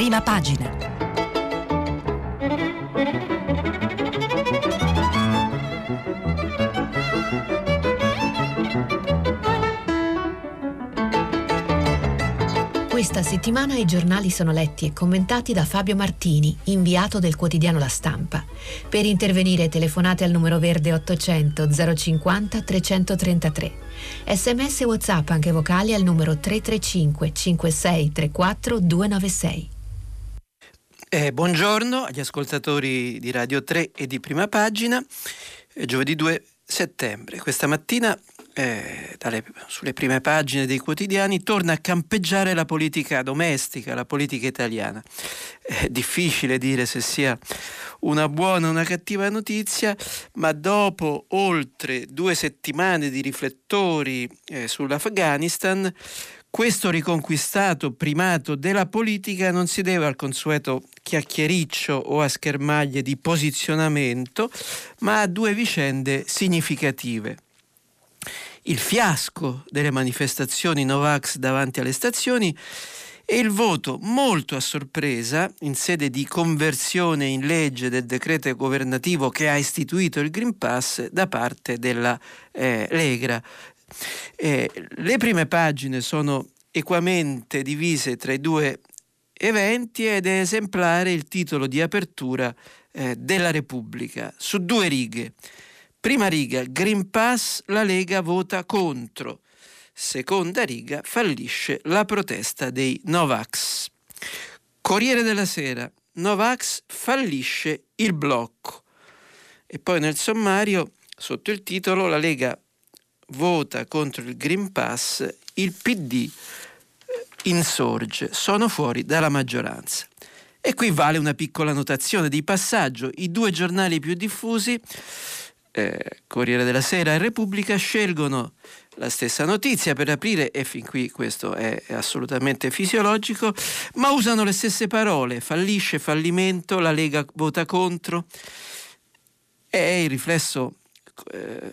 prima pagina. Questa settimana i giornali sono letti e commentati da Fabio Martini, inviato del quotidiano La Stampa. Per intervenire telefonate al numero verde 800 050 333. Sms e WhatsApp anche vocali al numero 335 5634 296. Eh, buongiorno agli ascoltatori di Radio 3 e di Prima Pagina. Eh, giovedì 2 settembre. Questa mattina eh, dalle, sulle prime pagine dei quotidiani, torna a campeggiare la politica domestica, la politica italiana. È difficile dire se sia una buona o una cattiva notizia, ma dopo oltre due settimane di riflettori eh, sull'Afghanistan, questo riconquistato primato della politica non si deve al consueto chiacchiericcio o a schermaglie di posizionamento, ma a due vicende significative il fiasco delle manifestazioni Novax davanti alle stazioni e il voto molto a sorpresa in sede di conversione in legge del decreto governativo che ha istituito il Green Pass da parte della eh, Legra. Eh, le prime pagine sono equamente divise tra i due eventi ed è esemplare il titolo di apertura eh, della Repubblica su due righe. Prima riga, Green Pass, la Lega vota contro. Seconda riga, fallisce la protesta dei Novax. Corriere della Sera, Novax fallisce il blocco. E poi nel sommario, sotto il titolo, la Lega vota contro il Green Pass, il PD eh, insorge, sono fuori dalla maggioranza. E qui vale una piccola notazione di passaggio. I due giornali più diffusi eh, Corriere della Sera e Repubblica scelgono la stessa notizia per aprire e fin qui questo è, assolutamente fisiologico, ma usano le stesse parole, fallisce, fallimento, la Lega vota contro. È il riflesso eh,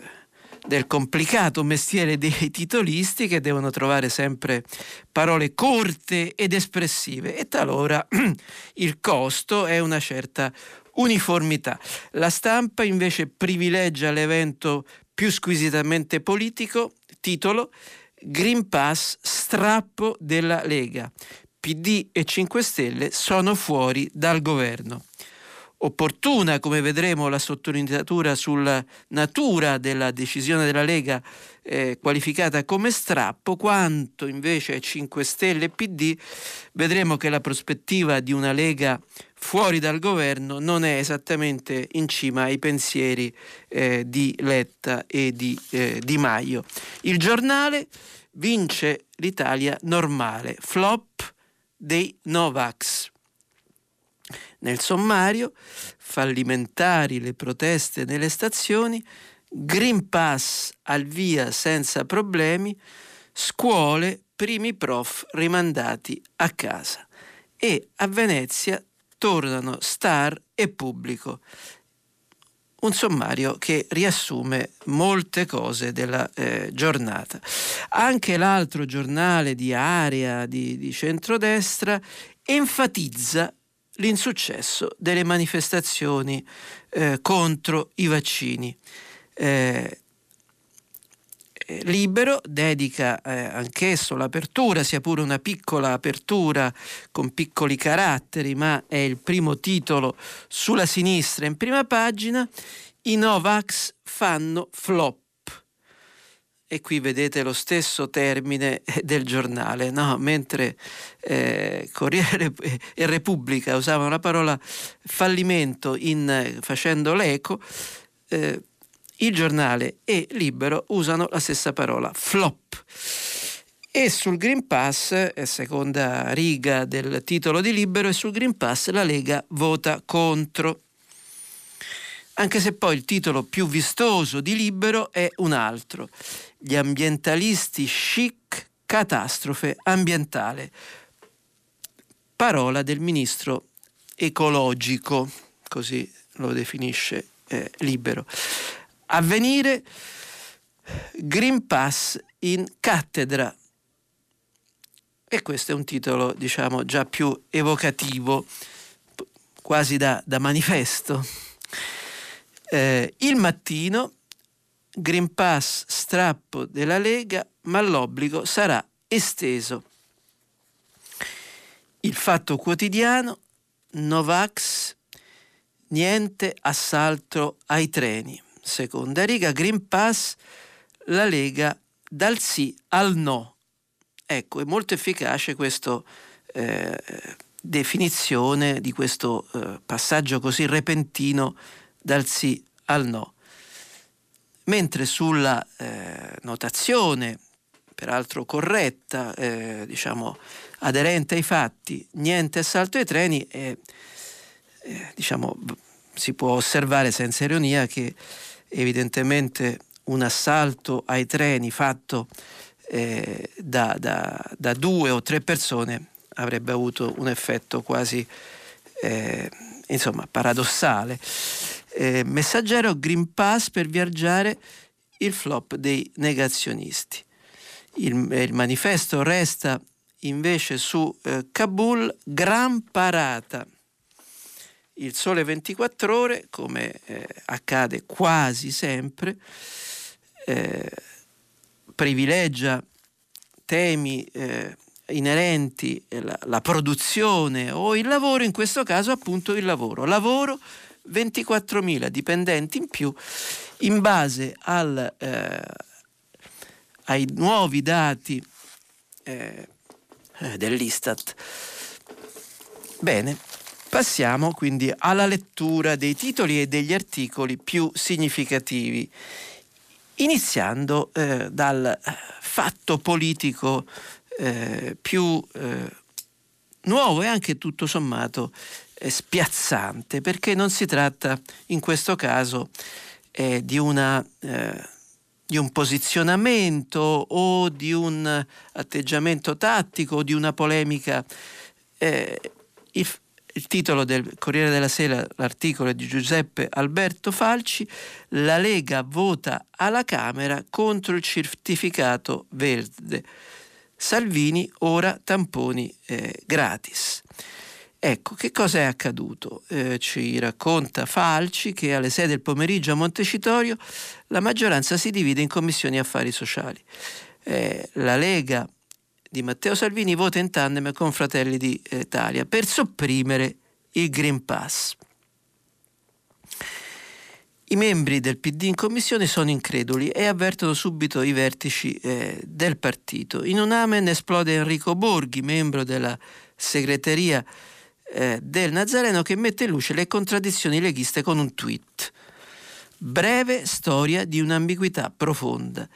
del complicato mestiere dei titolisti che devono trovare sempre parole corte ed espressive e talora il costo è una certa uniformità. La stampa invece privilegia l'evento più squisitamente politico, titolo Green Pass strappo della Lega. PD e 5 Stelle sono fuori dal governo. Opportuna, come vedremo, la sottolineatura sulla natura della decisione della Lega eh, qualificata come strappo, quanto invece 5 Stelle e PD vedremo che la prospettiva di una Lega fuori dal governo non è esattamente in cima ai pensieri eh, di Letta e di eh, Di Maio. Il giornale vince l'Italia normale, flop dei Novax. Nel sommario, fallimentari le proteste nelle stazioni, Green Pass al via senza problemi, scuole, primi prof rimandati a casa. E a Venezia tornano star e pubblico. Un sommario che riassume molte cose della eh, giornata. Anche l'altro giornale di area di, di centrodestra enfatizza l'insuccesso delle manifestazioni eh, contro i vaccini. Eh, eh, libero dedica eh, anch'esso l'apertura, sia pure una piccola apertura con piccoli caratteri, ma è il primo titolo sulla sinistra in prima pagina, i Novax fanno flop. E qui vedete lo stesso termine eh, del giornale, no? mentre eh, Corriere e Repubblica usavano la parola fallimento in, facendo l'eco, eh, il giornale e Libero usano la stessa parola, flop. E sul Green Pass, seconda riga del titolo di Libero, e sul Green Pass la Lega vota contro. Anche se poi il titolo più vistoso di Libero è un altro. Gli ambientalisti chic, catastrofe ambientale. Parola del ministro ecologico, così lo definisce eh, Libero. Avvenire Green Pass in cattedra. e questo è un titolo diciamo già più evocativo, quasi da, da manifesto. Eh, il mattino, Green Pass strappo della Lega, ma l'obbligo sarà esteso. Il fatto quotidiano, Novax, niente assalto ai treni. Seconda riga, Green Pass, la Lega dal sì al no. Ecco, è molto efficace questa eh, definizione di questo eh, passaggio così repentino dal sì al no. Mentre sulla eh, notazione, peraltro corretta, eh, diciamo aderente ai fatti, niente assalto ai treni, eh, diciamo, si può osservare senza ironia che evidentemente un assalto ai treni fatto eh, da, da, da, due o tre persone avrebbe avuto un effetto quasi eh, insomma, paradossale. Eh, messaggero Green Pass per viaggiare il flop dei negazionisti. Il, il manifesto resta invece su eh, Kabul gran parata. Il sole 24 ore, come eh, accade quasi sempre, eh, privilegia temi eh, inerenti alla eh, produzione o il lavoro, in questo caso appunto il lavoro. Lavoro 24.000 dipendenti in più in base al, eh, ai nuovi dati eh, eh dell'Istat. Bene, passiamo quindi alla lettura dei titoli e degli articoli più significativi iniziando eh, dal fatto politico eh, più eh, nuovo e anche tutto sommato eh, spiazzante, perché non si tratta in questo caso eh, di, una, eh, di un posizionamento o di un atteggiamento tattico o di una polemica. Il, il titolo del Corriere della Sera, l'articolo è di Giuseppe Alberto Falci, la Lega vota alla Camera contro il certificato verde. Salvini ora tamponi eh, gratis. Ecco, che cosa è accaduto? Eh, ci racconta Falci che alle 6 del pomeriggio a Montecitorio la maggioranza si divide in commissioni affari sociali. Eh, la Lega di Matteo Salvini vota in tandem con Fratelli d'Italia per sopprimere il Green Pass. I membri del PD in commissione sono increduli e avvertono subito i vertici eh, del partito. In un amen esplode Enrico Borghi, membro della segreteria eh, del Nazareno, che mette in luce le contraddizioni leghiste con un tweet. Breve storia di un'ambiguità profonda.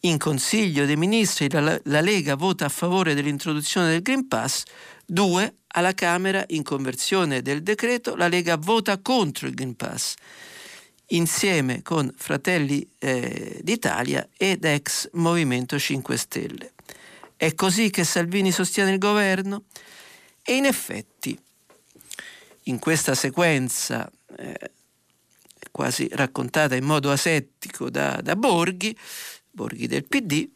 In Consiglio dei Ministri la, la Lega vota a favore dell'introduzione del Green Pass, due alla Camera in conversione del decreto la Lega vota contro il Green Pass insieme con Fratelli eh, d'Italia ed ex Movimento 5 Stelle. È così che Salvini sostiene il governo? E in effetti, in questa sequenza eh, quasi raccontata in modo asettico da, da Borghi, Borghi del PD,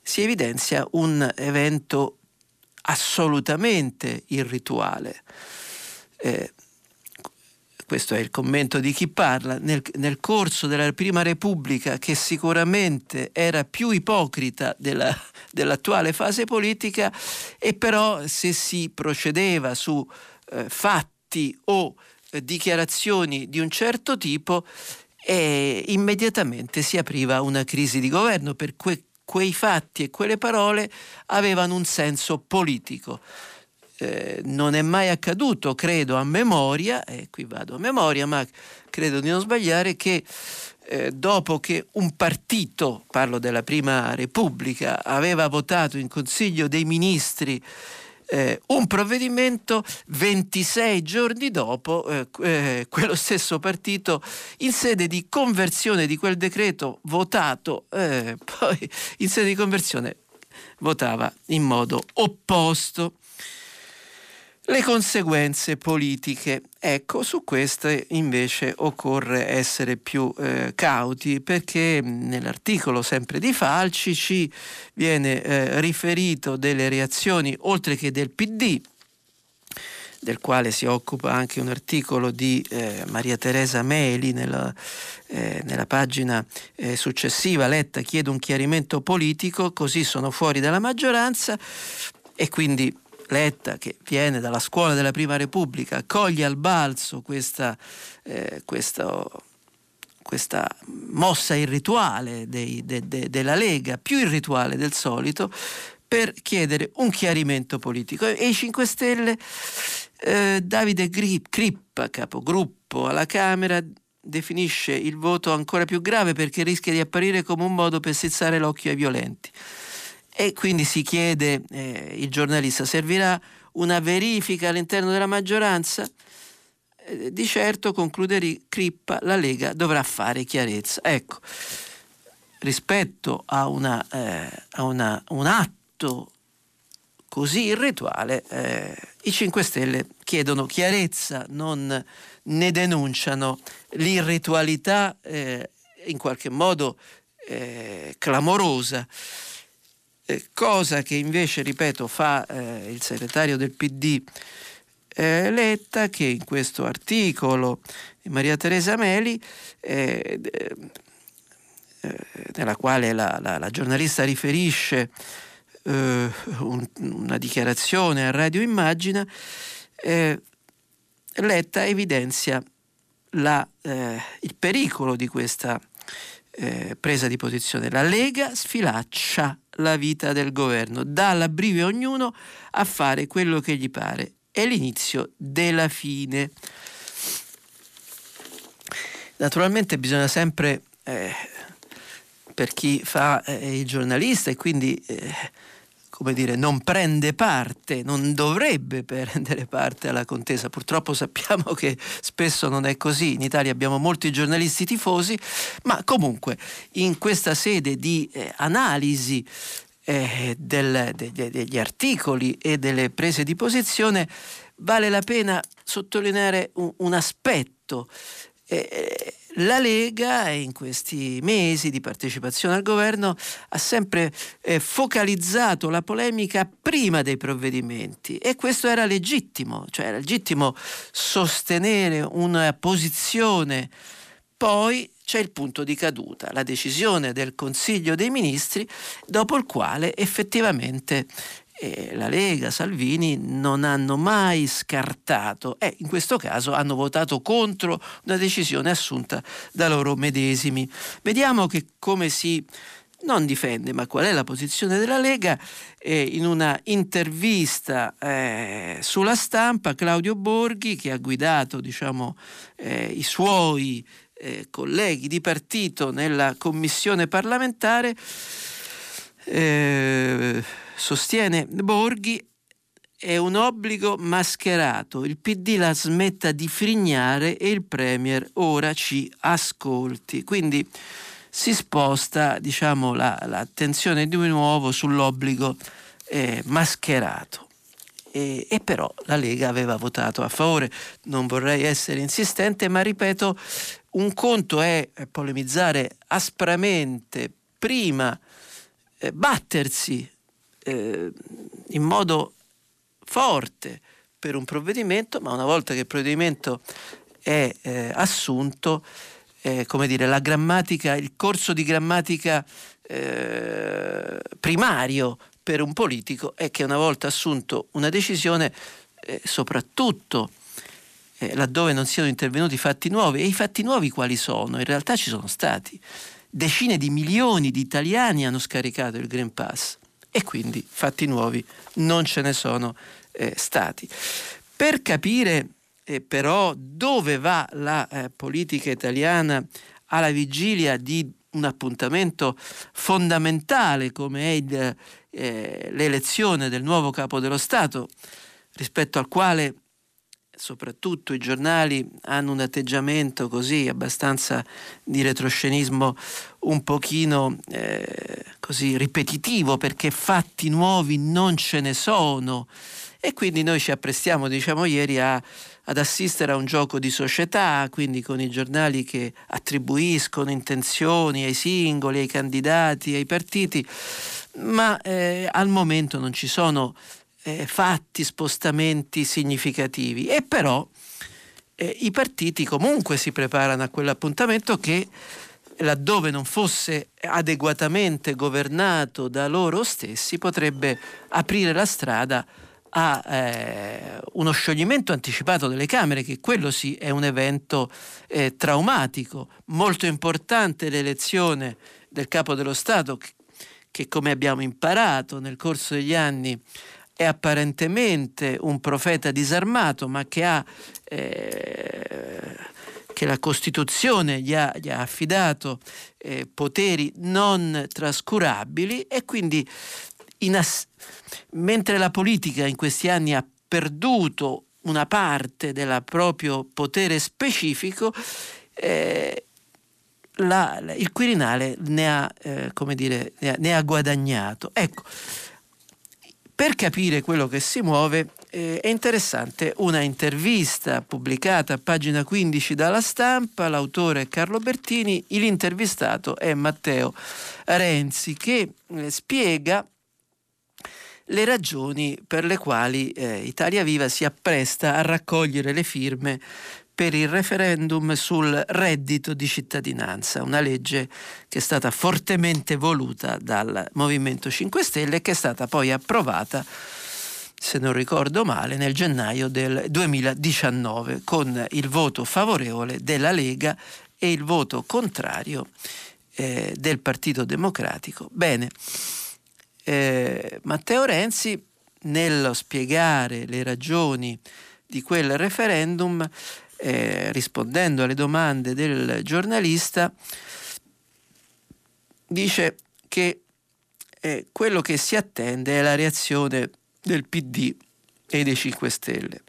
si evidenzia un evento assolutamente irrituale. Eh, questo è il commento di chi parla, nel, nel, corso della Prima Repubblica, che sicuramente era più ipocrita della, dell'attuale fase politica, e però se si procedeva su eh, fatti o eh, dichiarazioni di un certo tipo, e immediatamente si apriva una crisi di governo, per que- quei fatti e quelle parole avevano un senso politico. Eh, non è mai accaduto, credo a memoria, e qui vado a memoria, ma credo di non sbagliare, che eh, dopo che un partito, parlo della Prima Repubblica, aveva votato in Consiglio dei Ministri eh, un provvedimento 26 giorni dopo eh, eh, quello stesso partito in sede di conversione di quel decreto votato eh, poi in sede di conversione votava in modo opposto Le conseguenze politiche. Ecco, su queste invece occorre essere più eh, cauti perché nell'articolo sempre di Falci ci viene eh, riferito delle reazioni, oltre che del PD, del quale si occupa anche un articolo di eh, Maria Teresa Meli nella, eh, nella pagina eh, successiva, Letta chiede un chiarimento politico, così sono fuori dalla maggioranza e quindi Letta, che viene dalla scuola della Prima Repubblica, coglie al balzo questa, eh, questa, questa mossa irrituale dei, de, de, della Lega, più irrituale del solito, per chiedere un chiarimento politico. E i 5 Stelle, eh, Davide Crippa, capogruppo alla Camera, definisce il voto ancora più grave perché rischia di apparire come un modo per sezzare l'occhio ai violenti. E quindi si chiede, eh, il giornalista, servirà una verifica all'interno della maggioranza? Eh, di certo, conclude Crippa, la Lega dovrà fare chiarezza. Ecco, rispetto a, una, eh, a una, un atto così irrituale, eh, i 5 Stelle chiedono chiarezza, non ne denunciano l'irritualità eh, in qualche modo eh, clamorosa. Eh, cosa che invece, ripeto, fa eh, il segretario del PD eh, Letta, che in questo articolo di Maria Teresa Meli, eh, eh, nella quale la, la, la giornalista riferisce un, una dichiarazione a Radio Immagina, Letta evidenzia la, il pericolo di questa presa di posizione. La Lega sfilaccia la vita del governo, dà l'abbrivio a ognuno a fare quello che gli pare. È l'inizio della fine. Naturalmente bisogna sempre, eh, per chi fa eh, il giornalista e quindi eh, come dire, non prende parte, non dovrebbe prendere parte alla contesa. Purtroppo sappiamo che spesso non è così. In Italia abbiamo molti giornalisti tifosi, ma comunque in questa sede di eh, analisi eh, del, de, de, degli articoli e delle prese di posizione vale la pena sottolineare un, un aspetto. Eh, la Lega in questi mesi di partecipazione al governo ha sempre eh, focalizzato la polemica prima dei provvedimenti e questo era legittimo, cioè era legittimo sostenere una posizione. Poi c'è il punto di caduta, la decisione del Consiglio dei Ministri, dopo il quale effettivamente eh, la Lega, Salvini non hanno mai scartato e in questo caso hanno votato contro una decisione assunta da loro medesimi. Vediamo che come si non difende, ma qual è la posizione della Lega? Eh, in una intervista eh, sulla stampa, Claudio Borghi, che ha guidato diciamo, eh, i suoi eh, colleghi di partito nella commissione parlamentare, eh, sostiene Borghi, è un obbligo mascherato. Il PD la smetta di frignare e il Premier ora ci ascolti. Quindi si sposta diciamo, la, l'attenzione di nuovo sull'obbligo eh, mascherato. E, e, però la Lega aveva votato a favore. Non vorrei essere insistente, ma ripeto, un conto è polemizzare aspramente prima, eh, battersi eh, in modo forte per un provvedimento, ma una volta che il provvedimento è eh, assunto, eh, come dire, la grammatica, il corso di grammatica eh, primario per un politico è che una volta assunto una decisione, eh, soprattutto eh, laddove non siano intervenuti fatti nuovi, e i fatti nuovi quali sono? In realtà ci sono stati. Decine di milioni di italiani hanno scaricato il Green Pass e quindi fatti nuovi non ce ne sono eh, stati. Per capire eh, però dove va la eh, politica italiana alla vigilia di un appuntamento fondamentale come è il, eh, l'elezione del nuovo capo dello Stato, rispetto al quale soprattutto i giornali hanno un atteggiamento così abbastanza di retroscenismo un pochino eh, così ripetitivo perché fatti nuovi non ce ne sono E quindi noi ci apprestiamo, diciamo ieri, a, ad assistere a un gioco di società, quindi con i giornali che attribuiscono intenzioni ai singoli, ai candidati, ai partiti, ma eh, al momento non ci sono eh, fatti, spostamenti significativi. E però eh, i partiti comunque si preparano a quell'appuntamento che laddove non fosse adeguatamente governato da loro stessi potrebbe aprire la strada a eh, uno scioglimento anticipato delle Camere, che quello sì è un evento eh, traumatico, molto importante l'elezione del capo dello Stato, che, che come abbiamo imparato nel corso degli anni è apparentemente un profeta disarmato, ma che ha eh, che la Costituzione gli ha, gli ha affidato eh, poteri non trascurabili e quindi ass- mentre la politica in questi anni ha perduto una parte del proprio potere specifico, eh, la, il Quirinale ne ha, eh, dire, ne ha, ne ha guadagnato. Ecco, per capire quello che si muove eh, è interessante una intervista pubblicata a pagina 15 dalla stampa, l'autore è Carlo Bertini, l'intervistato è Matteo Renzi che eh, spiega le ragioni per le quali eh, Italia Viva si appresta a raccogliere le firme per il referendum sul reddito di cittadinanza, una legge che è stata fortemente voluta dal Movimento 5 Stelle e che è stata poi approvata, se non ricordo male, nel gennaio del 2019 con il voto favorevole della Lega e il voto contrario eh, del Partito Democratico. Bene, eh, Matteo Renzi nello spiegare le ragioni di quel referendum eh, rispondendo alle domande del giornalista, dice che eh, quello che si attende è la reazione del PD e dei 5 Stelle.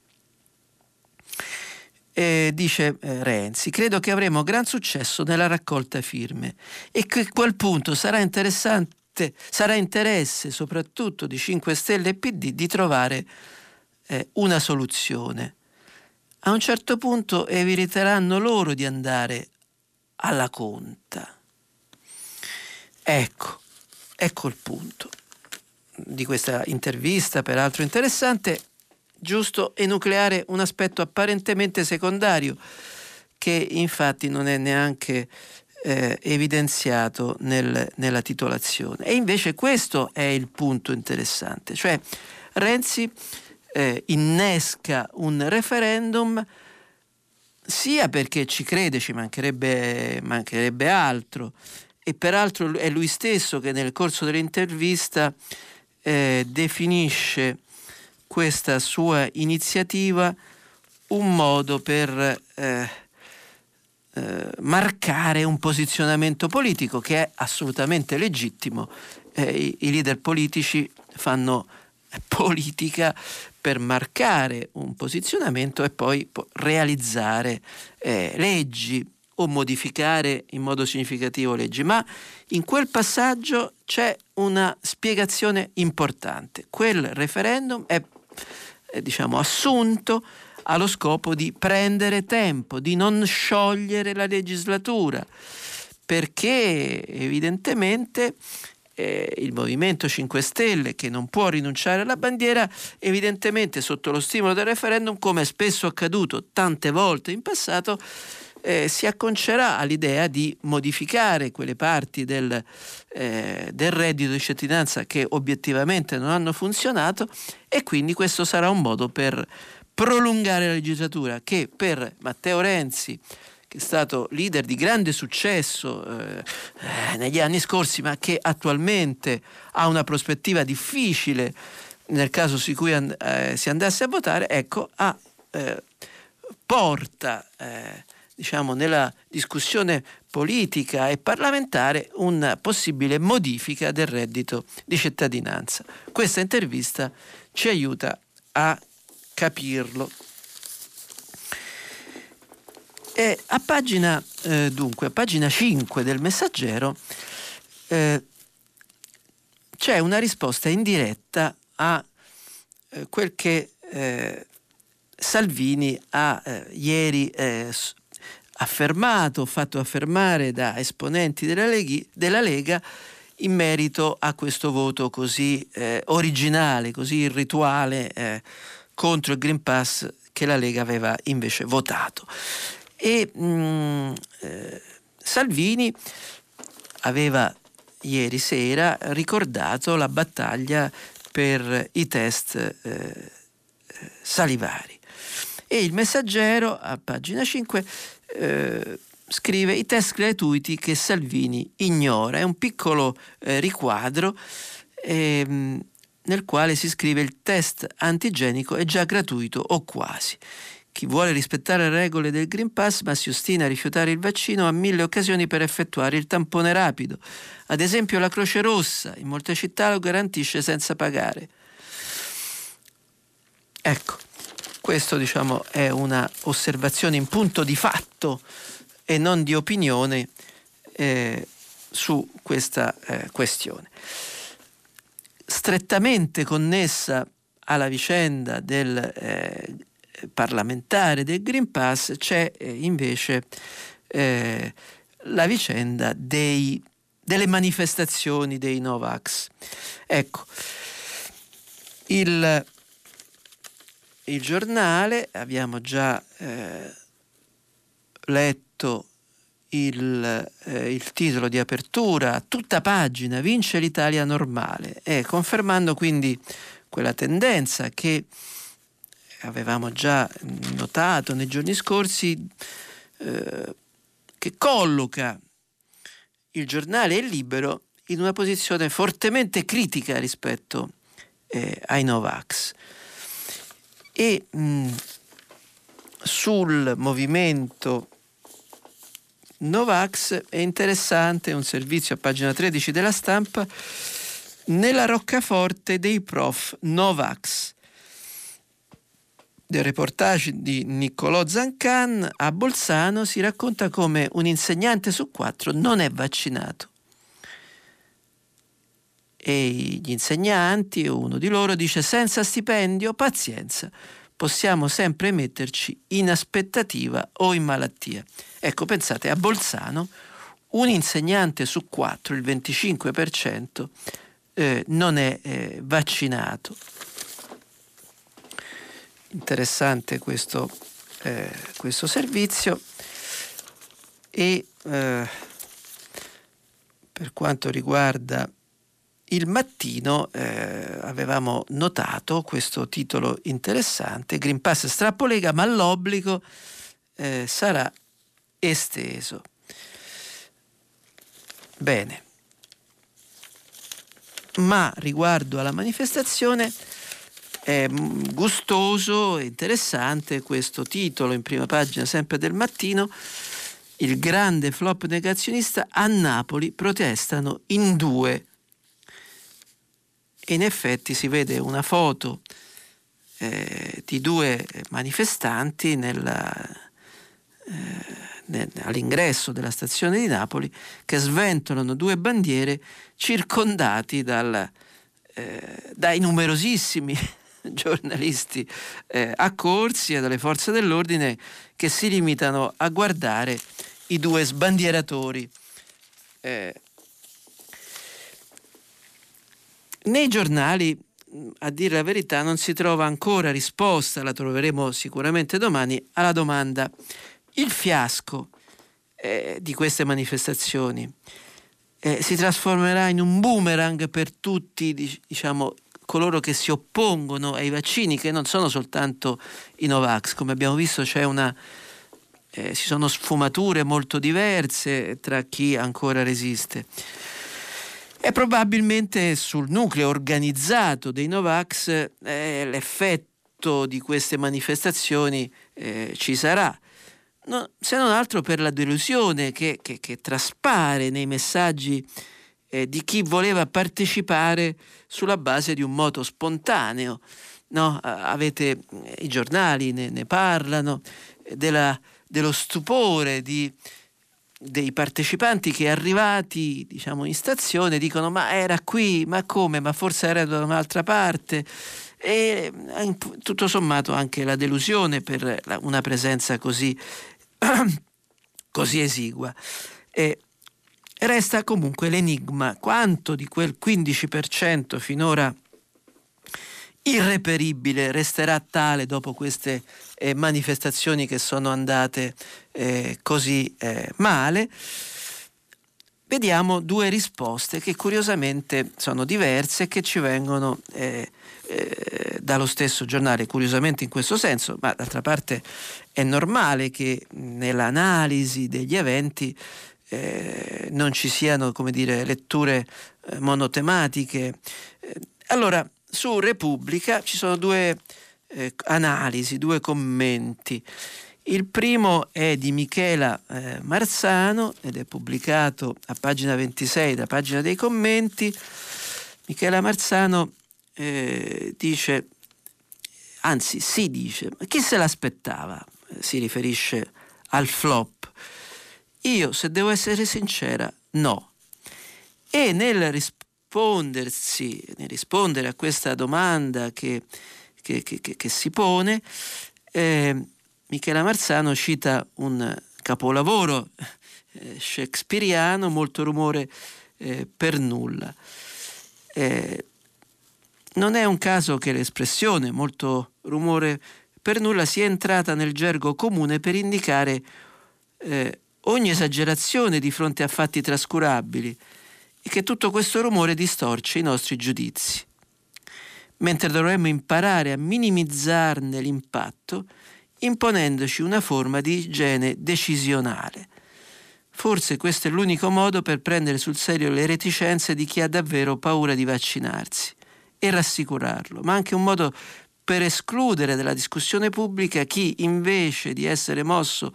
E dice eh, Renzi, credo che avremo gran successo nella raccolta firme e che a quel punto sarà interessante, sarà interesse soprattutto di 5 Stelle e PD di trovare eh, una soluzione a un certo punto eviteranno loro di andare alla conta. Ecco, ecco il punto di questa intervista, peraltro interessante, giusto enucleare un aspetto apparentemente secondario che infatti non è neanche eh, evidenziato nel, nella titolazione. E invece questo è il punto interessante, cioè Renzi eh, innesca un referendum sia perché ci crede, ci mancherebbe, mancherebbe altro, e peraltro è lui stesso che nel corso dell'intervista eh, definisce questa sua iniziativa un modo per eh, eh, marcare un posizionamento politico che è assolutamente legittimo. Eh, i, I leader politici fanno politica per marcare un posizionamento e poi realizzare eh, leggi o modificare in modo significativo leggi, ma in quel passaggio c'è una spiegazione importante. Quel referendum è, è diciamo, assunto allo scopo di prendere tempo, di non sciogliere la legislatura, perché evidentemente eh, il Movimento 5 Stelle che non può rinunciare alla bandiera, evidentemente sotto lo stimolo del referendum, come è spesso accaduto tante volte in passato, eh, si acconcerà all'idea di modificare quelle parti del, eh, del reddito di cittadinanza che obiettivamente non hanno funzionato e quindi questo sarà un modo per prolungare la legislatura che per Matteo Renzi che è stato leader di grande successo eh, eh, negli anni scorsi, ma che attualmente ha una prospettiva difficile nel caso in cui and- eh, si andasse a votare, ecco, ha, eh, porta eh, diciamo, nella discussione politica e parlamentare una possibile modifica del reddito di cittadinanza. Questa intervista ci aiuta a capirlo. E a pagina, eh, dunque, a pagina 5 del messaggero eh, c'è una risposta in diretta a eh, quel che eh, Salvini ha eh, ieri eh, affermato, fatto affermare da esponenti della, Leghi, della Lega in merito a questo voto così eh, originale, così irrituale eh, contro il Green Pass che la Lega aveva invece votato. E mh, mm, eh, Salvini aveva ieri sera ricordato la battaglia per i test eh, salivari. E il messaggero a pagina 5 eh, scrive i test gratuiti che Salvini ignora. È un piccolo eh, riquadro ehm, nel quale si scrive il test antigenico è già gratuito o quasi. Chi vuole rispettare le regole del Green Pass ma si ostina a rifiutare il vaccino ha mille occasioni per effettuare il tampone rapido. Ad esempio la Croce Rossa in molte città lo garantisce senza pagare. Ecco, questo diciamo è una osservazione in punto di fatto e non di opinione eh, su questa eh, questione. Strettamente connessa alla vicenda del eh, parlamentare del Green Pass c'è eh, invece eh, la vicenda dei, delle manifestazioni dei Novax. Ecco, il, il giornale, abbiamo già eh, letto il, eh, il, titolo di apertura, tutta pagina, vince l'Italia normale, e confermando quindi quella tendenza che avevamo già notato nei giorni scorsi eh, che colloca il giornale e il libero in una posizione fortemente critica rispetto eh, ai Novax. E mh, sul movimento Novax è interessante un servizio a pagina 13 della stampa nella roccaforte dei prof Novax del reportage di Niccolò Zancan a Bolzano si racconta come un insegnante su quattro non è vaccinato. E gli insegnanti, uno di loro dice senza stipendio, pazienza, possiamo sempre metterci in aspettativa o in malattia. Ecco, pensate, a Bolzano un insegnante su quattro, il 25%, eh, non è eh, vaccinato interessante questo, eh, questo servizio e eh, per quanto riguarda il mattino eh, avevamo notato questo titolo interessante, Green Pass strappolega ma l'obbligo eh, sarà esteso. Bene, ma riguardo alla manifestazione è gustoso e interessante questo titolo in prima pagina sempre del mattino. Il grande flop negazionista a Napoli protestano in due. In effetti si vede una foto eh, di due manifestanti nella, eh, all'ingresso della stazione di Napoli che sventolano due bandiere circondati dal, eh, dai numerosissimi giornalisti eh, accorsi e dalle forze dell'ordine che si limitano a guardare i due sbandieratori. Eh, nei giornali, a dire la verità, non si trova ancora risposta, la troveremo sicuramente domani, alla domanda il fiasco eh, di queste manifestazioni eh, si trasformerà in un boomerang per tutti diciamo, coloro che si oppongono ai vaccini, che non sono soltanto i Novax, come abbiamo visto c'è una, eh, ci sono sfumature molto diverse tra chi ancora resiste. E probabilmente sul nucleo organizzato dei Novax eh, l'effetto di queste manifestazioni eh, ci sarà. No, se non altro per la delusione che, che, che traspare nei messaggi eh, di chi voleva partecipare sulla base di un moto spontaneo. No? Avete eh, i giornali ne, ne parlano eh, della, dello stupore di, dei partecipanti che arrivati diciamo, in stazione dicono ma era qui, ma come, ma forse era da un'altra parte e tutto sommato anche la delusione per una presenza così, così esigua. E resta comunque l'enigma quanto di quel 15% finora irreperibile resterà tale dopo queste eh, manifestazioni che sono andate eh, così eh, male. Vediamo due risposte che curiosamente sono diverse e che ci vengono eh, eh, dallo stesso giornale, curiosamente in questo senso, ma d'altra parte è normale che nell'analisi degli eventi eh, non ci siano come dire, letture eh, monotematiche. Eh, allora, su Repubblica ci sono due eh, analisi, due commenti. Il primo è di Michela eh, Marzano ed è pubblicato a pagina 26 da pagina dei commenti. Michela Marzano eh, dice, anzi si dice, ma chi se l'aspettava? Si riferisce al flop. Io, se devo essere sincera, no. E nel rispondersi, nel rispondere a questa domanda che, che, che, che si pone, eh, Michela Marzano cita un capolavoro eh, shakespeariano, molto rumore eh, per nulla. Eh, non è un caso che l'espressione molto rumore per nulla sia entrata nel gergo comune per indicare eh, ogni esagerazione di fronte a fatti trascurabili e che tutto questo rumore distorce i nostri giudizi. Mentre dovremmo imparare a minimizzarne l'impatto imponendoci una forma di igiene decisionale. Forse questo è l'unico modo per prendere sul serio le reticenze di chi ha davvero paura di vaccinarsi e rassicurarlo, ma anche un modo per escludere dalla discussione pubblica chi invece di essere mosso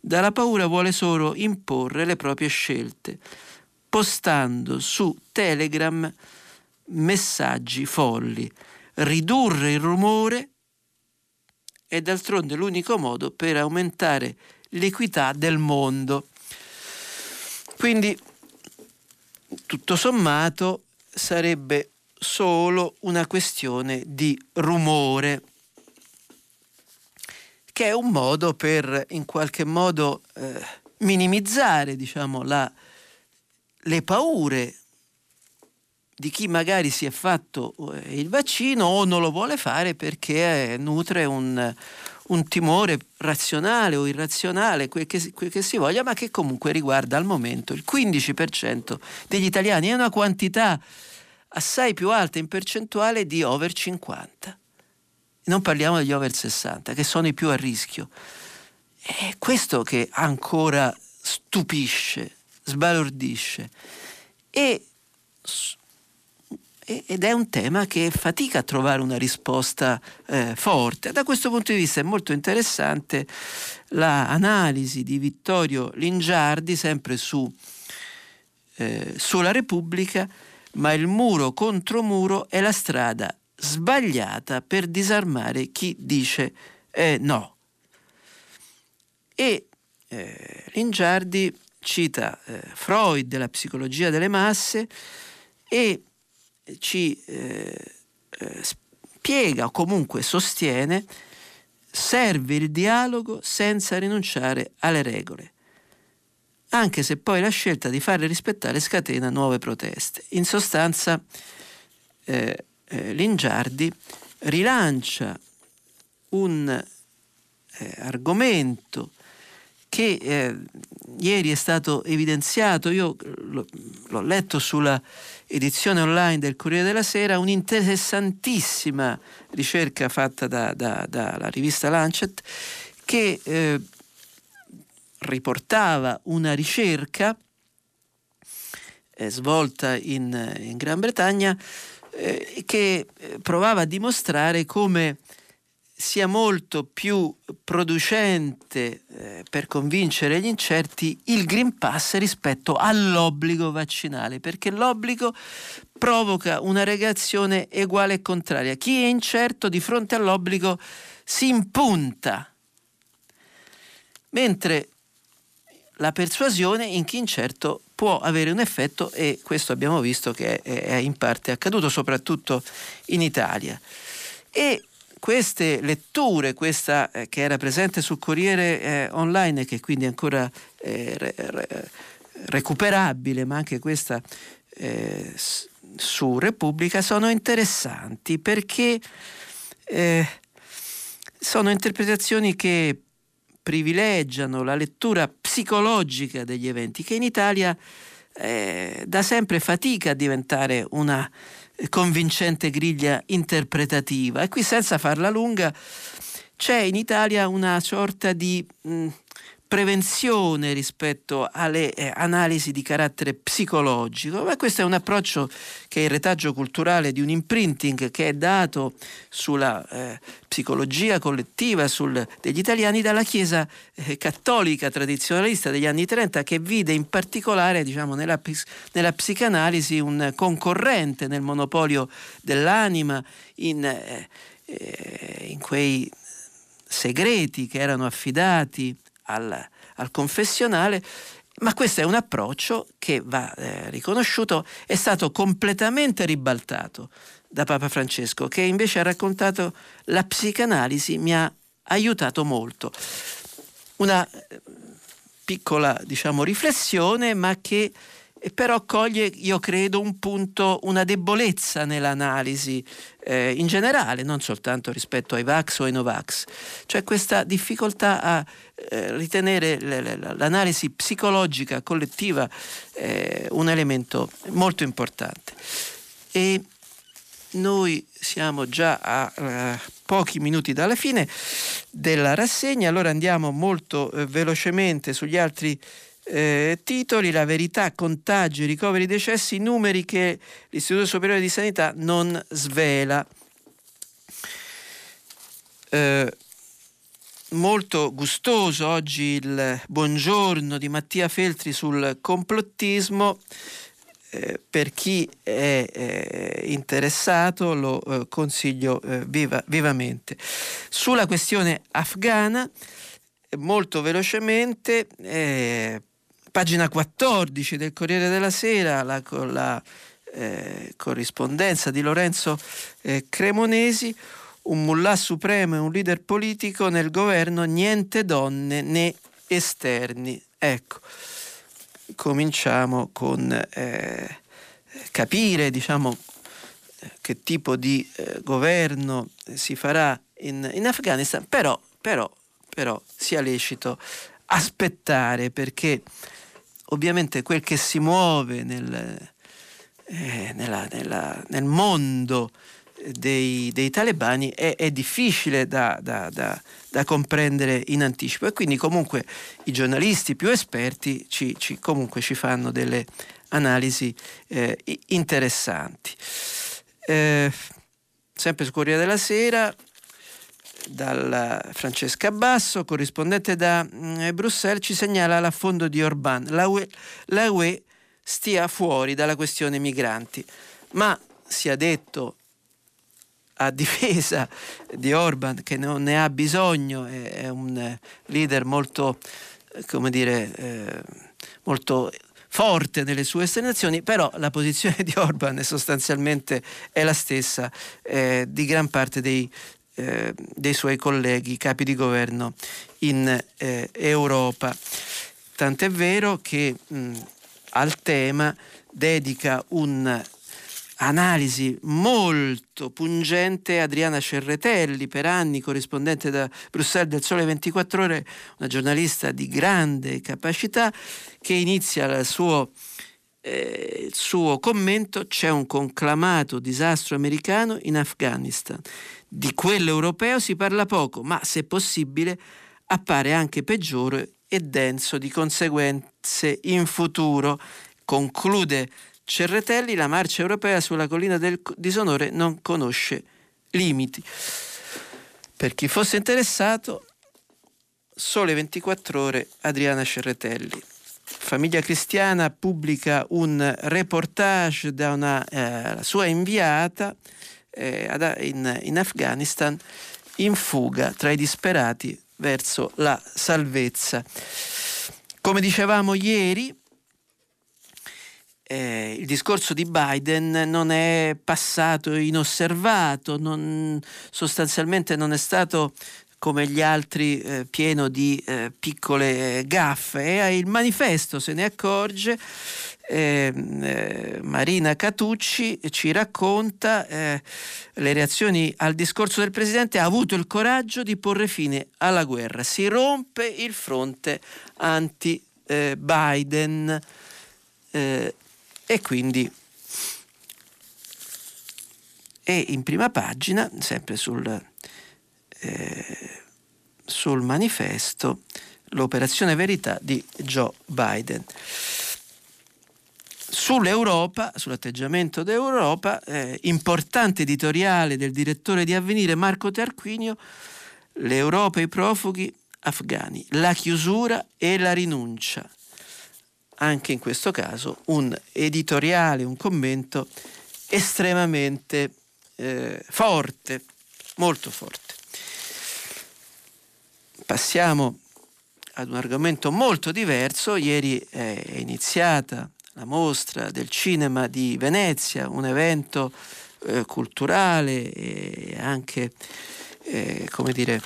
dalla paura vuole solo imporre le proprie scelte, postando su Telegram messaggi folli. Ridurre il rumore è d'altronde l'unico modo per aumentare l'equità del mondo. Quindi, tutto sommato, sarebbe solo una questione di rumore, che è un modo per in qualche modo eh, minimizzare diciamo, la, le paure di chi magari si è fatto eh, il vaccino o non lo vuole fare perché eh, nutre un, un timore razionale o irrazionale, quel che, quel che, si voglia, ma che comunque riguarda al momento il 15% degli italiani. È una quantità assai più alta in percentuale di over 50. Non parliamo degli over 60, che sono i più a rischio. È questo che ancora stupisce, sbalordisce. E, ed è un tema che fatica a trovare una risposta eh, forte. Da questo punto di vista è molto interessante l'analisi di Vittorio Lingiardi, sempre su, eh, sulla Repubblica, ma il muro contro muro è la strada sbagliata per disarmare chi dice eh, no. E eh, Lingiardi cita eh, Freud della psicologia delle masse e ci eh, eh, spiega o comunque sostiene serve il dialogo senza rinunciare alle regole anche se poi la scelta di farle rispettare scatena nuove proteste. In sostanza, eh, eh, Lingiardi rilancia un eh, argomento che eh, ieri è stato evidenziato, io l'ho, l'ho letto sulla edizione online del Corriere della Sera, un'interessantissima ricerca fatta dalla da, da rivista Lancet che eh, riportava una ricerca eh, svolta in, in, Gran Bretagna eh, che eh, provava a dimostrare come sia molto più producente eh, per convincere gli incerti il Green Pass rispetto all'obbligo vaccinale, perché l'obbligo provoca una reazione uguale e contraria. Chi è incerto di fronte all'obbligo si impunta, mentre la persuasione in chi incerto può avere un effetto e questo abbiamo visto che è, in parte accaduto soprattutto in Italia. E queste letture, questa eh, che era presente sul Corriere eh, online e che quindi è ancora eh, re, re, recuperabile, ma anche questa eh, su Repubblica, sono interessanti perché eh, sono interpretazioni che privilegiano la lettura psicologica degli eventi, che in Italia eh, da sempre fatica a diventare una convincente griglia interpretativa. E qui senza farla lunga c'è in Italia una sorta di mh, prevenzione rispetto alle eh, analisi di carattere psicologico, ma questo è un approccio che è il retaggio culturale di un imprinting che è dato sulla eh, psicologia collettiva sul, degli italiani dalla Chiesa eh, cattolica tradizionalista degli anni 30 che vide in particolare diciamo, nella, nella, psicanalisi un concorrente nel monopolio dell'anima, in, eh, eh, in quei segreti che erano affidati al, al confessionale, ma questo è un approccio che va eh, riconosciuto, è stato completamente ribaltato da Papa Francesco, che invece ha raccontato la psicanalisi mi ha aiutato molto. Una eh, piccola, diciamo, riflessione, ma che però coglie, io credo, un punto, una debolezza nell'analisi eh, in generale, non soltanto rispetto ai Vax o ai Novax, cioè questa difficoltà a eh, ritenere l'analisi psicologica collettiva eh, un elemento molto importante. E noi siamo già a uh, pochi minuti dalla fine della rassegna, allora andiamo molto eh, velocemente sugli altri eh, titoli, la verità, contagi, ricoveri, decessi, numeri che l'Istituto Superiore di Sanità non svela. Eh, molto gustoso oggi il buongiorno di Mattia Feltri sul complottismo. Eh, per chi è eh, interessato lo eh, consiglio eh, viva, vivamente. Sulla questione afghana, molto velocemente, eh, pagina 14 del Corriere della Sera, la, la eh, corrispondenza di Lorenzo eh, Cremonesi, un mullah supremo e un leader politico nel governo, niente donne né esterni. Ecco, cominciamo con eh, capire, diciamo, che tipo di eh, governo si farà in, in Afghanistan, però, però, però sia lecito aspettare perché ovviamente quel che si muove nel, eh, nella, nella, nel mondo dei, dei talebani è, è difficile da, da, da, da, comprendere in anticipo e quindi comunque i giornalisti più esperti ci, ci comunque ci fanno delle analisi eh, interessanti. Eh, sempre su Corriere della Sera, dalla Francesca Basso, corrispondente da mm, Bruxelles, ci segnala l'affondo di Orban. La UE, la UE stia fuori dalla questione migranti, ma sia detto a difesa di Orban che non ne ha bisogno, è, un leader molto, come dire, eh, molto forte nelle sue esternazioni, però la posizione di Orban sostanzialmente è la stessa eh, di gran parte dei eh, dei suoi colleghi capi di governo in eh, Europa. Tant'è vero che mh, al tema dedica un'analisi molto pungente Adriana Cerretelli, per anni corrispondente da Bruxelles del Sole 24 Ore, una giornalista di grande capacità che inizia il suo, eh, il suo commento c'è un conclamato disastro americano in Afghanistan. Di quello europeo si parla poco, ma se possibile appare anche peggiore e denso di conseguenze in futuro. Conclude Cerretelli, la marcia europea sulla collina del disonore non conosce limiti. Per chi fosse interessato, sole 24 ore Adriana Cerretelli. Famiglia Cristiana pubblica un reportage da una eh, sua inviata eh, in, in Afghanistan in fuga tra i disperati verso la salvezza. Come dicevamo ieri, eh, il discorso di Biden non è passato inosservato, non, sostanzialmente non è stato come gli altri eh, pieno di eh, piccole gaffe. E il manifesto se ne accorge. Ehm, eh, Marina Catucci ci racconta eh, le reazioni al discorso del Presidente, ha avuto il coraggio di porre fine alla guerra, si rompe il fronte anti-Biden eh, e quindi è in prima pagina, sempre sul, eh, sul manifesto, l'operazione verità di Joe Biden. Sull'Europa, sull'atteggiamento d'Europa, eh, importante editoriale del direttore di Avvenire Marco Tarquinio, l'Europa e i profughi afghani, la chiusura e la rinuncia anche in questo caso un editoriale, un commento estremamente eh, forte, molto forte. Passiamo ad un argomento molto diverso. Ieri è iniziata la mostra del cinema di Venezia, un evento eh, culturale e anche, eh, come dire,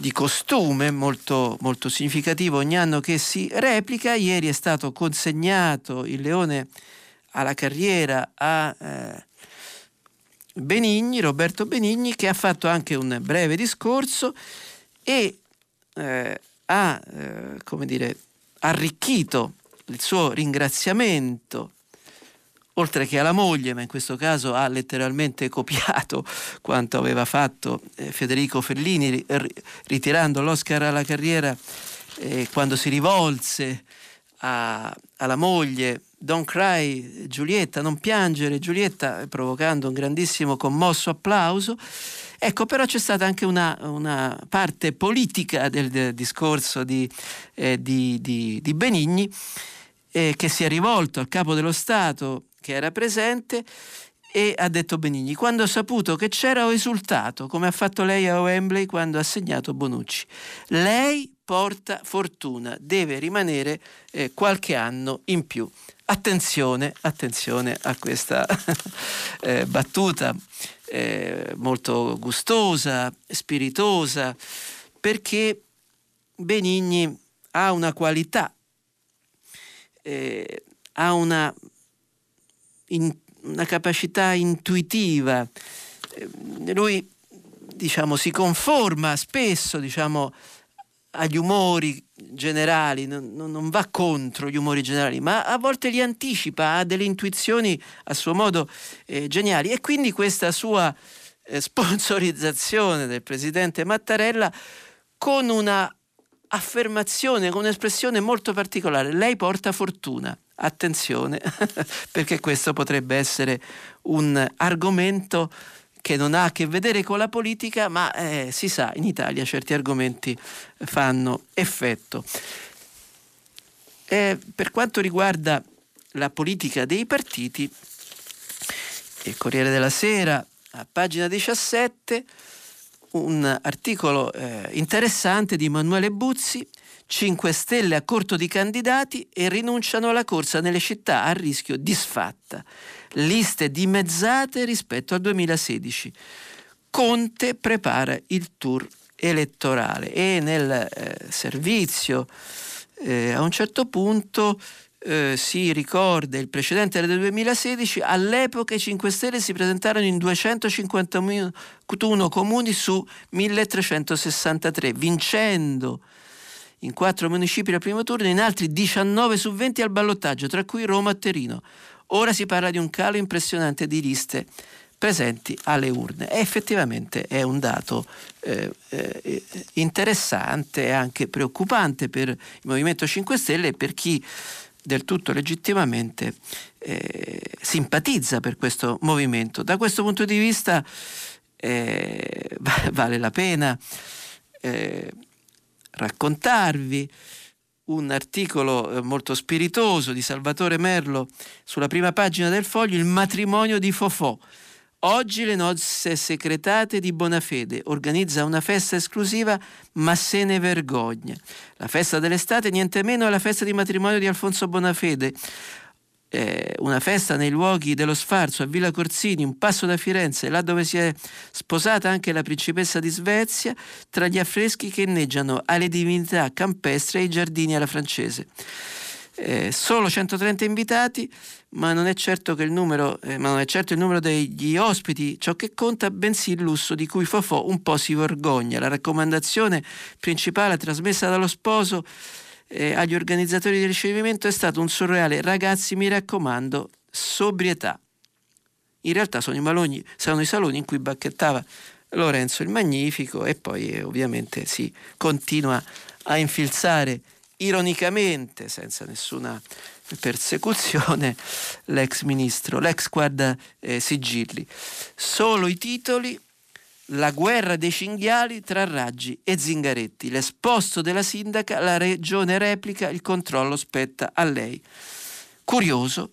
di costume molto, molto significativo ogni anno che si replica. Ieri è stato consegnato il leone alla carriera a eh, Benigni, Roberto Benigni, che ha fatto anche un breve discorso e eh, ha eh, come dire, arricchito il suo ringraziamento oltre che alla moglie, ma in questo caso ha letteralmente copiato quanto aveva fatto eh, Federico Fellini, ritirando l'Oscar alla carriera eh, quando si rivolse a, alla moglie Don't cry Giulietta, non piangere Giulietta, provocando un grandissimo commosso applauso. Ecco, però c'è stata anche una, una parte politica del, del discorso di, eh, di, di, di Benigni eh, che si è rivolto al capo dello Stato che era presente e ha detto Benigni, quando ho saputo che c'era ho esultato, come ha fatto lei a Wembley quando ha segnato Bonucci. Lei porta fortuna, deve rimanere eh, qualche anno in più. Attenzione, attenzione a questa eh, battuta eh, molto gustosa, spiritosa, perché Benigni ha una qualità, eh, ha una in, una capacità intuitiva. Eh, lui diciamo, si conforma spesso diciamo, agli umori generali, non, non, va contro gli umori generali, ma a volte li anticipa, ha delle intuizioni a suo modo eh, geniali. E quindi questa sua eh, sponsorizzazione del presidente Mattarella con una affermazione, con un'espressione molto particolare, lei porta fortuna. Attenzione perché questo potrebbe essere un argomento che non ha a che vedere con la politica, ma eh, si sa, in Italia certi argomenti fanno effetto. Eh, per quanto riguarda la politica dei partiti, il Corriere della Sera, a pagina 17, un articolo eh, interessante di Emanuele Buzzi 5 Stelle a corto di candidati e rinunciano alla corsa nelle città a rischio disfatta. Liste dimezzate rispetto al 2016. Conte prepara il tour elettorale e nel eh, servizio eh, a un certo punto eh, si ricorda il precedente del 2016, all'epoca i 5 Stelle si presentarono in 251 comuni su 1363, vincendo in quattro municipi al primo turno, in altri 19 su 20 al ballottaggio, tra cui Roma e Torino. Ora si parla di un calo impressionante di liste presenti alle urne. E effettivamente è un dato eh, eh, interessante e anche preoccupante per il Movimento 5 Stelle e per chi del tutto legittimamente eh, simpatizza per questo movimento. Da questo punto di vista eh, vale la pena eh, raccontarvi un articolo eh, molto spiritoso di Salvatore Merlo sulla prima pagina del foglio, Il matrimonio di Fofò. Oggi le nozze secretate di Bonafede organizza una festa esclusiva ma se ne vergogna. La festa dell'estate niente meno è la festa di matrimonio di Alfonso Bonafede. Eh, una festa nei luoghi dello sfarzo a Villa Corsini, un passo da Firenze, là dove si è sposata anche la principessa di Svezia, tra gli affreschi che inneggiano alle divinità campestri e ai giardini alla francese. Eh, solo 130 invitati, ma non certo numero, eh, ma non è certo il numero degli ospiti ciò che conta, bensì il lusso di cui Fofò un po' si vergogna. La raccomandazione principale trasmessa dallo sposo eh, agli organizzatori del ricevimento è stato un surreale ragazzi mi raccomando sobrietà. In realtà sono i, malogni, sono i saloni in cui bacchettava Lorenzo il Magnifico e poi eh, ovviamente si continua a infilzare ironicamente, senza nessuna persecuzione, l'ex ministro, l'ex guarda eh, sigilli. Solo i titoli la guerra dei cinghiali tra Raggi e Zingaretti. L'esposto della sindaca, la regione replica, il controllo spetta a lei. Curioso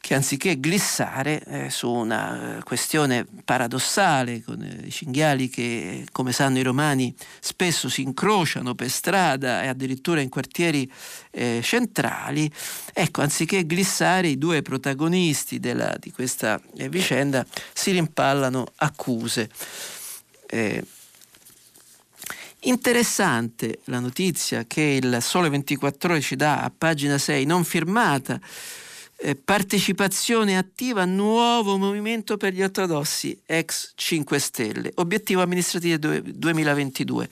che anziché glissare eh, su una questione paradossale con eh, i cinghiali che, come sanno i romani, spesso si incrociano per strada e addirittura in quartieri eh, centrali, ecco, anziché glissare i due protagonisti della, di questa eh, vicenda si rimpallano accuse. Eh, interessante la notizia che il Sole 24 Ore ci dà a pagina 6, non firmata, eh, partecipazione attiva nuovo movimento per gli ortodossi ex 5 Stelle, obiettivo amministrativo 2022.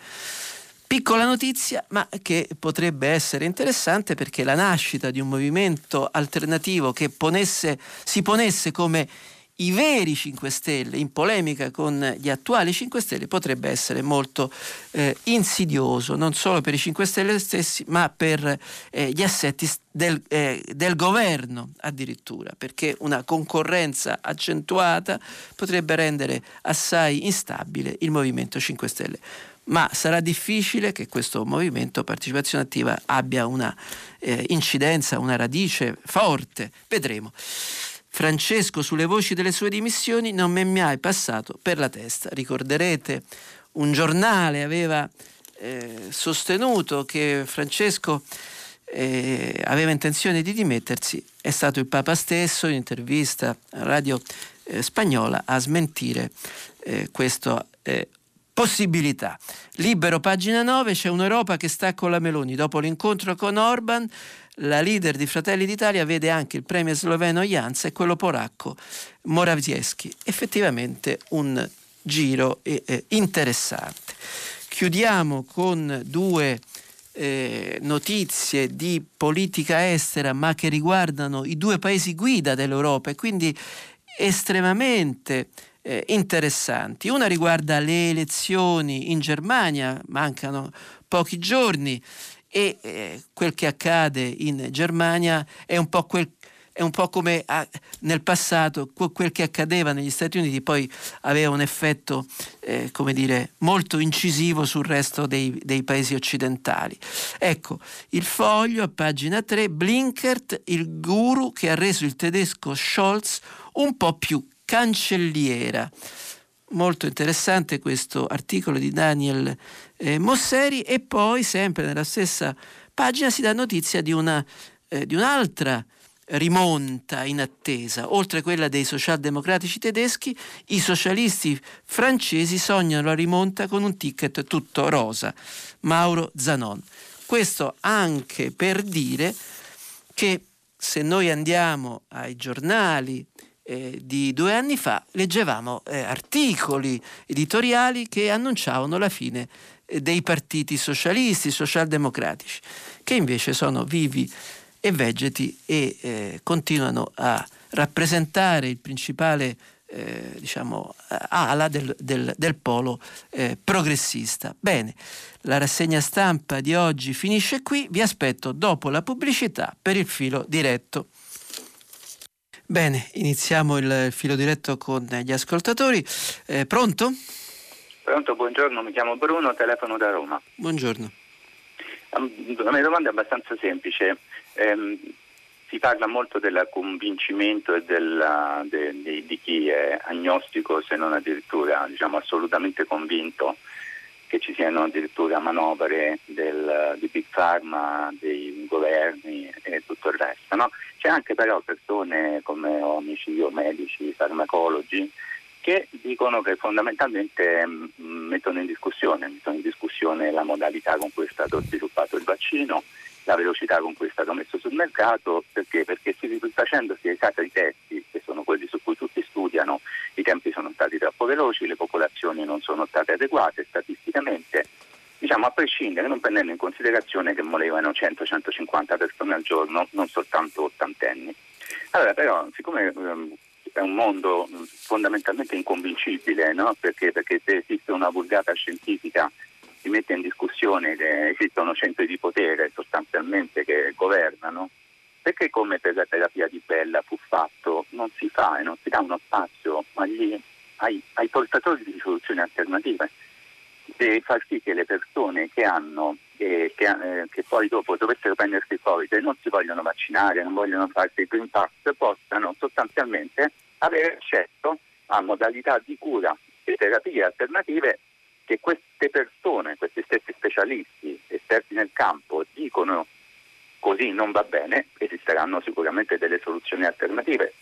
Piccola notizia, ma che potrebbe essere interessante perché la nascita di un movimento alternativo che ponesse, si ponesse come i veri 5 Stelle in polemica con gli attuali 5 Stelle potrebbe essere molto eh, insidioso, non solo per i 5 Stelle stessi, ma per eh, gli assetti del, eh, del, governo addirittura, perché una concorrenza accentuata potrebbe rendere assai instabile il Movimento 5 Stelle. Ma sarà difficile che questo movimento partecipazione attiva abbia una eh, incidenza, una radice forte. Vedremo. Francesco sulle voci delle sue dimissioni non mi è mai passato per la testa. Ricorderete, un giornale aveva eh, sostenuto che Francesco eh, aveva intenzione di dimettersi, è stato il Papa stesso in intervista a Radio eh, Spagnola a smentire eh, questa eh, possibilità. Libero, pagina 9, c'è un'Europa che sta con la Meloni. Dopo l'incontro con Orban la leader di Fratelli d'Italia vede anche il premier sloveno Jans e quello polacco Morawiecki. Effettivamente un giro eh, interessante. Chiudiamo con due eh, notizie di politica estera, ma che riguardano i due paesi guida dell'Europa e quindi estremamente eh, interessanti. Una riguarda le elezioni in Germania, mancano pochi giorni e eh, quel che accade in Germania è un po' quel è un po' come a, nel passato quel che accadeva negli Stati Uniti poi aveva un effetto eh, come dire, molto incisivo sul resto dei, dei, paesi occidentali. Ecco, il foglio a pagina 3, Blinkert, il guru che ha reso il tedesco Scholz un po' più cancelliera. Molto interessante questo articolo di Daniel eh, Mosseri e poi sempre nella stessa pagina si dà notizia di, una, eh, di un'altra rimonta in attesa. Oltre a quella dei socialdemocratici tedeschi, i socialisti francesi sognano la rimonta con un ticket tutto rosa. Mauro Zanon. Questo anche per dire che se noi andiamo ai giornali eh, di due anni fa, leggevamo eh, articoli editoriali che annunciavano la fine dei partiti socialisti, socialdemocratici, che invece sono vivi e vegeti e eh, continuano a rappresentare il principale eh, diciamo, ala del, del, del polo eh, progressista. Bene, la rassegna stampa di oggi finisce qui, vi aspetto dopo la pubblicità per il filo diretto. Bene, iniziamo il filo diretto con gli ascoltatori. Eh, pronto? Pronto, buongiorno, mi chiamo Bruno, telefono da Roma. Buongiorno. La mia domanda è abbastanza semplice. Eh, si parla molto del convincimento e della, de, de, di chi è agnostico, se non addirittura diciamo, assolutamente convinto che ci siano addirittura manovre del, di Big Pharma, dei governi e tutto il resto. No? C'è anche però persone come amici o medici, farmacologi, che dicono che fondamentalmente mh, mm, mettono in mettono in discussione la modalità con cui è stato sviluppato il vaccino, la velocità con cui è stato messo sul mercato, perché? Perché si, facendosi ai i testi, che sono quelli su cui tutti studiano, i tempi sono stati troppo veloci, le popolazioni non sono state adeguate statisticamente, diciamo a prescindere, non prendendo in considerazione che morivano 100-150 persone al giorno, non soltanto ottantenni. Allora però, siccome ehm, è un mondo fondamentalmente inconvincibile, no? perché, perché se esiste una vulgata scientifica si mette in discussione che esistono centri di potere sostanzialmente che governano, perché come per la terapia di Bella fu fatto non si fa e non si dà uno spazio agli, ai, ai, portatori di soluzioni alternative, deve far sì che le persone che hanno eh, che, eh, che, poi dopo dovessero prendersi il Covid e non si vogliono vaccinare, non vogliono farsi il Green Pass, possano sostanzialmente avere accesso a modalità di cura e terapie alternative che queste persone, questi stessi specialisti esperti nel campo dicono così non va bene, esisteranno sicuramente delle soluzioni alternative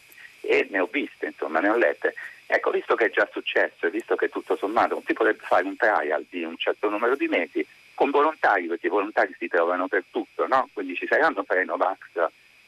e ne ho viste, insomma, ne ho lette. Ecco, visto che è già successo e visto che tutto sommato si potrebbe fare un trial di un certo numero di mesi con volontari, perché i volontari si trovano per tutto, no? quindi ci saranno per i Novax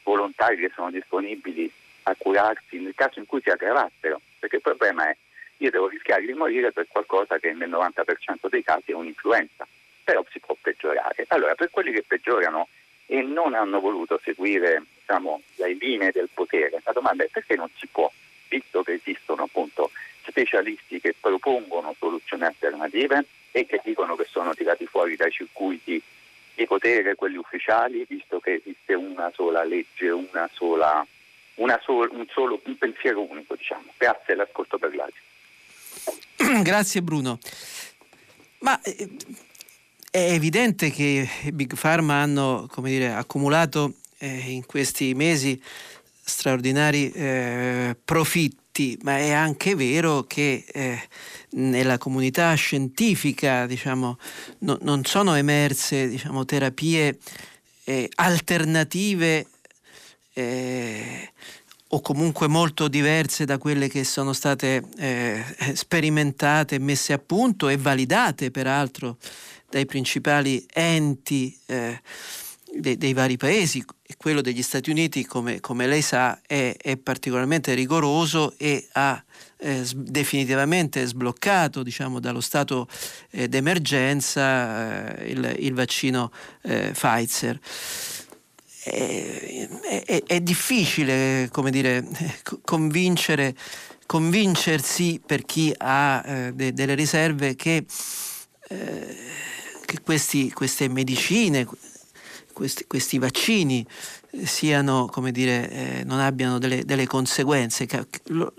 volontari che sono disponibili a curarsi nel caso in cui si aggravassero, perché il problema è io devo rischiare di morire per qualcosa che nel 90% dei casi è un'influenza, però si può peggiorare. Allora, per quelli che peggiorano e non hanno voluto seguire diciamo, le linee del potere, la domanda è perché non si può, visto che esistono appunto specialisti che propongono soluzioni alternative e che dicono che sono tirati fuori dai circuiti di potere, quelli ufficiali, visto che esiste una sola legge, una sola, una sol, un solo un pensiero unico, diciamo. Grazie all'ascolto per l'Asia. Grazie Bruno. Ma eh, è evidente che Big Pharma hanno dire, accumulato eh, in questi mesi straordinari eh, profitti, ma è anche vero che eh, nella comunità scientifica diciamo, no, non sono emerse diciamo, terapie eh, alternative eh, o comunque molto diverse da quelle che sono state eh, sperimentate, messe a punto e validate peraltro dai principali enti eh, dei, dei, vari paesi. Quello degli Stati Uniti, come, come lei sa, è, è, particolarmente rigoroso e ha eh, definitivamente sbloccato diciamo, dallo stato eh, d'emergenza eh, il, il, vaccino eh, Pfizer è, è, è difficile, come dire, convincere, convincersi per chi ha eh, de, delle riserve che, eh, che questi, queste medicine, questi, questi vaccini siano, come dire, eh, non abbiano delle, delle conseguenze. Lo,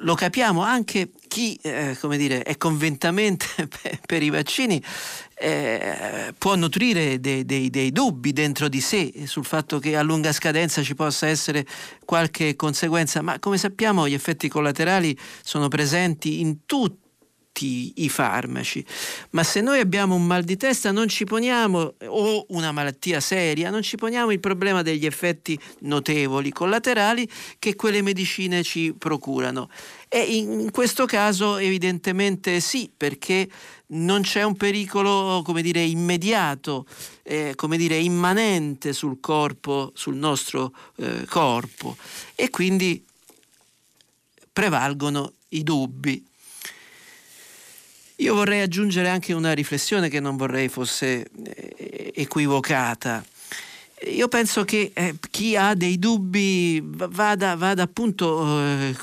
lo, capiamo anche chi eh, dire, è convintamente per i vaccini eh, può nutrire dei, dei, dei, dubbi dentro di sé sul fatto che a lunga scadenza ci possa essere qualche conseguenza, ma come sappiamo gli effetti collaterali sono presenti in tutti i farmaci, ma se noi abbiamo un mal di testa non ci poniamo, o una malattia seria, non ci poniamo il problema degli effetti notevoli collaterali che quelle medicine ci procurano. E in questo caso evidentemente sì, perché non c'è un pericolo, come dire, immediato, eh, come dire, immanente sul corpo, sul nostro eh, corpo e quindi prevalgono i dubbi. Io vorrei aggiungere anche una riflessione che non vorrei fosse eh, equivocata. Io penso che eh, chi ha dei dubbi vada, vada appunto eh,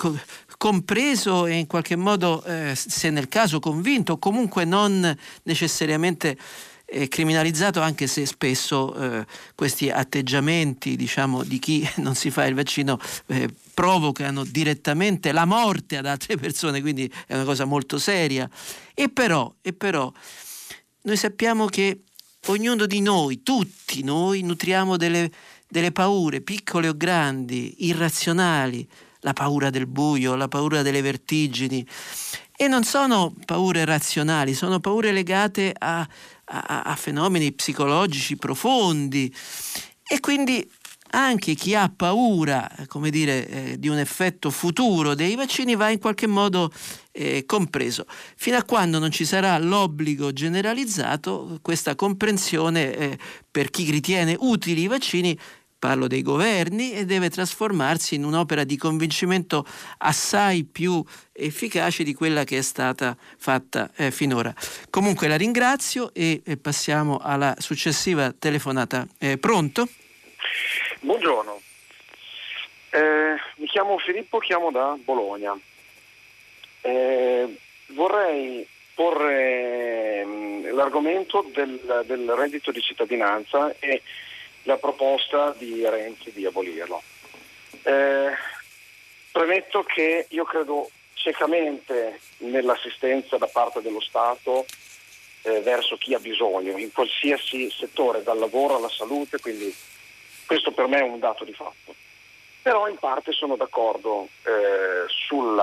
compreso e in qualche modo, eh, se nel caso convinto, comunque non necessariamente eh, criminalizzato anche se spesso eh, questi atteggiamenti diciamo, di chi non si fa il vaccino provocano direttamente la morte ad altre persone, quindi è una cosa molto seria. E però, e però noi sappiamo che ognuno di noi, tutti noi, nutriamo delle, delle paure, piccole o grandi, irrazionali, la paura del buio, la paura delle vertigini. E non sono paure razionali, sono paure legate a, a, a fenomeni psicologici profondi. E quindi anche chi ha paura, come dire, eh, di un effetto futuro dei vaccini va in qualche modo eh, compreso. Fino a quando non ci sarà l'obbligo generalizzato, questa comprensione eh, per chi ritiene utili i vaccini parlo dei governi, e deve trasformarsi in un'opera di convincimento assai più efficace di quella che è stata fatta eh, finora. Comunque la ringrazio e, e, passiamo alla successiva telefonata. Eh, pronto? Buongiorno, eh, mi chiamo Filippo, chiamo da Bologna. Eh, vorrei porre mm, l'argomento del, del reddito di cittadinanza e la proposta di Renzi di abolirlo. Eh, premetto che io credo ciecamente nell'assistenza da parte dello Stato eh, verso chi ha bisogno, in qualsiasi settore, dal lavoro alla salute, quindi questo per me è un dato di fatto. Però in parte sono d'accordo eh, sul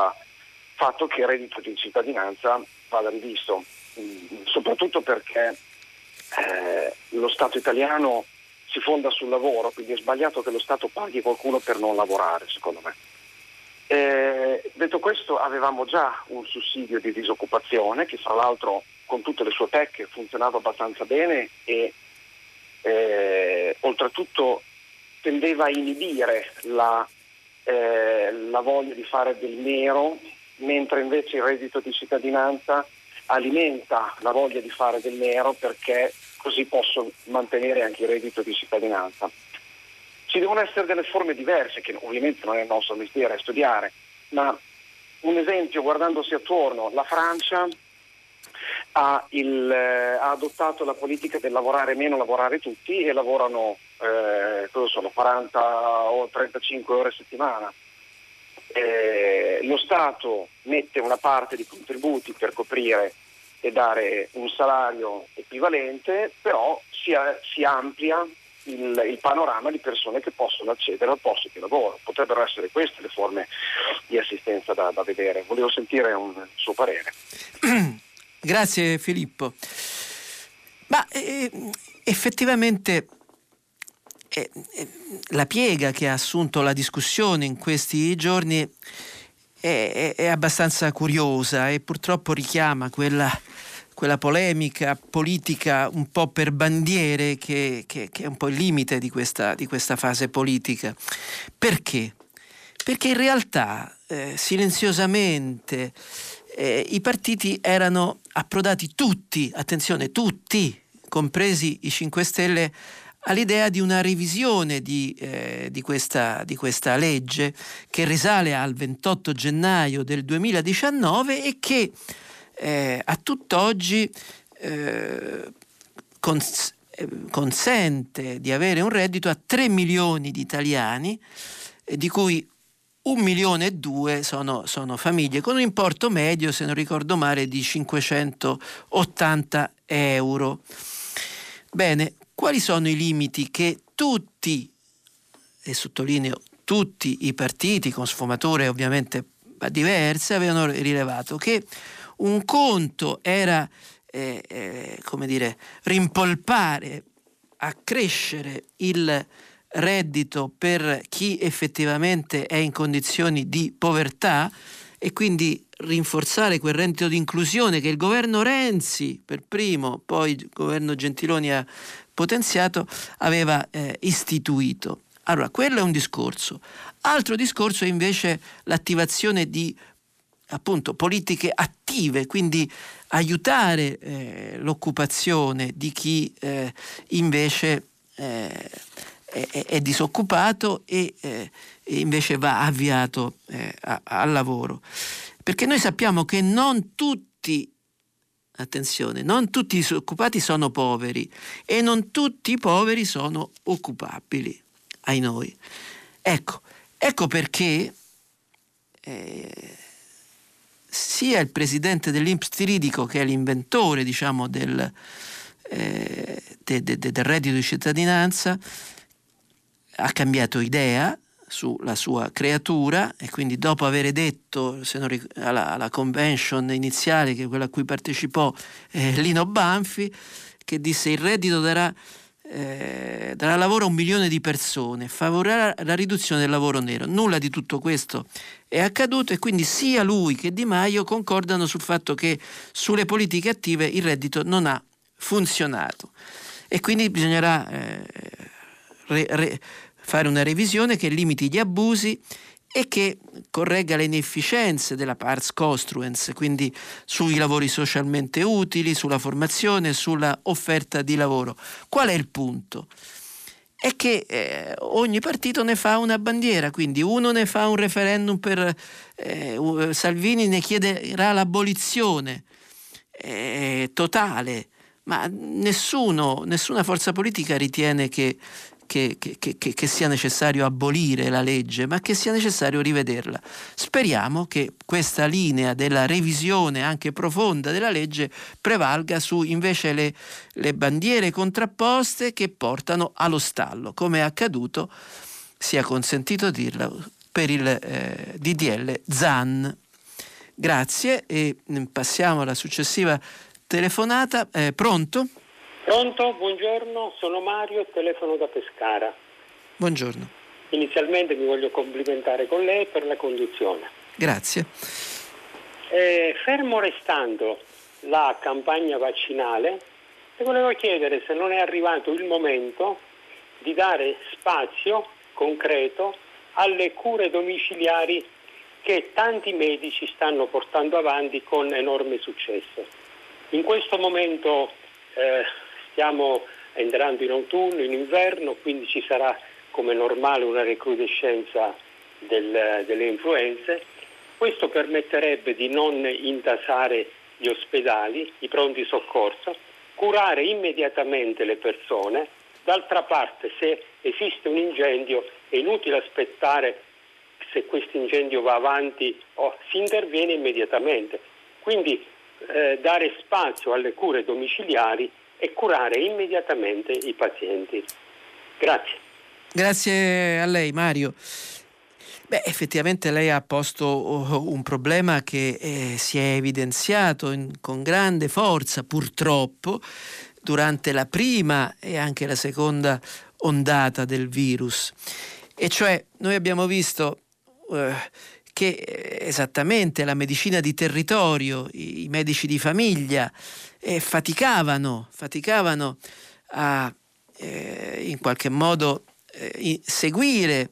fatto che il reddito di cittadinanza vada rivisto, mm, soprattutto perché eh, lo Stato italiano si fonda sul lavoro, quindi è sbagliato che lo Stato paghi qualcuno per non lavorare, secondo me. Eh, detto questo, avevamo già un sussidio di disoccupazione che fra l'altro con tutte le sue pecche funzionava abbastanza bene e eh, oltretutto tendeva a inibire la, eh, la voglia di fare del nero, mentre invece il reddito di cittadinanza alimenta la voglia di fare del nero perché così posso mantenere anche il reddito di cittadinanza. Ci devono essere delle forme diverse, che ovviamente non è il nostro mestiere studiare, ma un esempio guardandosi attorno, la Francia ha, il, eh, ha adottato la politica del lavorare meno, lavorare tutti e lavorano eh, sono, 40 o 35 ore a settimana. Eh, lo Stato mette una parte di contributi per coprire e dare un salario equivalente, però si, si amplia il, il, panorama di persone che possono accedere al posto di lavoro. Potrebbero essere queste le forme di assistenza da, da vedere. Volevo sentire un suo parere. Grazie Filippo. Ma eh, effettivamente eh, eh, la piega che ha assunto la discussione in questi giorni è, è, è abbastanza curiosa e purtroppo richiama quella quella polemica politica un po' per bandiere che, che, che è un po' il limite di questa, di questa fase politica. Perché? Perché in realtà eh, silenziosamente eh, i partiti erano approdati tutti, attenzione, tutti, compresi i 5 Stelle, all'idea di una revisione di, eh, di, questa, di, questa, legge che risale al 28 gennaio del 2019 e che eh, a tutt'oggi eh, cons- eh, consente di avere un reddito a 3 milioni di italiani, eh, di cui un milione e due sono, sono, famiglie, con un importo medio, se non ricordo male, di 580 euro. Bene, quali sono i limiti che tutti, e sottolineo tutti i partiti, con sfumature ovviamente diverse, avevano rilevato? Che un conto era, eh, eh, come dire, rimpolpare, accrescere il reddito per chi effettivamente è in condizioni di povertà e quindi rinforzare quel reddito di inclusione che il governo Renzi per primo, poi il governo Gentiloni ha potenziato, aveva eh, istituito. Allora, quello è un discorso. Altro discorso è invece l'attivazione di appunto politiche attive, quindi aiutare eh, l'occupazione di chi eh, invece è, è, disoccupato e, eh, invece va avviato eh, al lavoro. Perché noi sappiamo che non tutti, attenzione, non tutti i disoccupati sono poveri e non tutti i poveri sono occupabili, ai noi. Ecco, ecco perché eh, sia il presidente dell'Inps Tiridico, che è l'inventore diciamo, del, eh, de, de, de, del reddito di cittadinanza, ha cambiato idea sulla sua creatura e quindi dopo aver detto ric- alla, alla, convention iniziale, che quella a cui partecipò eh, Lino Banfi, che disse il reddito darà eh, darà lavoro a un milione di persone, favorirà la riduzione del lavoro nero. Nulla di tutto questo è accaduto e quindi sia lui che Di Maio concordano sul fatto che sulle politiche attive il reddito non ha funzionato e quindi bisognerà eh, re, re, fare una revisione che limiti gli abusi e che corregga le inefficienze della pars construens, quindi sui lavori socialmente utili, sulla formazione, sulla offerta di lavoro. Qual è il punto? È che eh, ogni partito ne fa una bandiera, quindi uno ne fa un referendum per eh, Salvini ne chiederà l'abolizione eh, totale, ma nessuno, nessuna forza politica ritiene che che, che, che, che, sia necessario abolire la legge, ma che sia necessario rivederla. Speriamo che questa linea della revisione anche profonda della legge prevalga su invece le, le bandiere contrapposte che portano allo stallo, come è accaduto, sia consentito dirlo, per il eh, DDL ZAN. Grazie e mm, passiamo alla successiva telefonata. Eh, pronto? Pronto, buongiorno, sono Mario, telefono da Pescara. Buongiorno. Inizialmente mi voglio complimentare con lei per la conduzione. Grazie. Eh, fermo restando la campagna vaccinale, le volevo chiedere se non è arrivato il momento di dare spazio concreto alle cure domiciliari che tanti medici stanno portando avanti con enorme successo. In questo momento eh, stiamo entrando in autunno, in inverno, quindi ci sarà come normale una recrudescenza del, delle influenze. Questo permetterebbe di non intasare gli ospedali, i pronti soccorso, curare immediatamente le persone. D'altra parte, se esiste un incendio, è inutile aspettare se questo incendio va avanti o si interviene immediatamente. Quindi eh, dare spazio alle cure domiciliari e curare immediatamente i pazienti. Grazie. Grazie a lei Mario. Beh, effettivamente lei ha posto oh, un problema che eh, si è evidenziato in, con grande forza, purtroppo, durante la prima e anche la seconda ondata del virus. E cioè noi abbiamo visto eh, che esattamente la medicina di territorio, i, i medici di famiglia, eh, faticavano, faticavano a eh, in qualche modo eh, seguire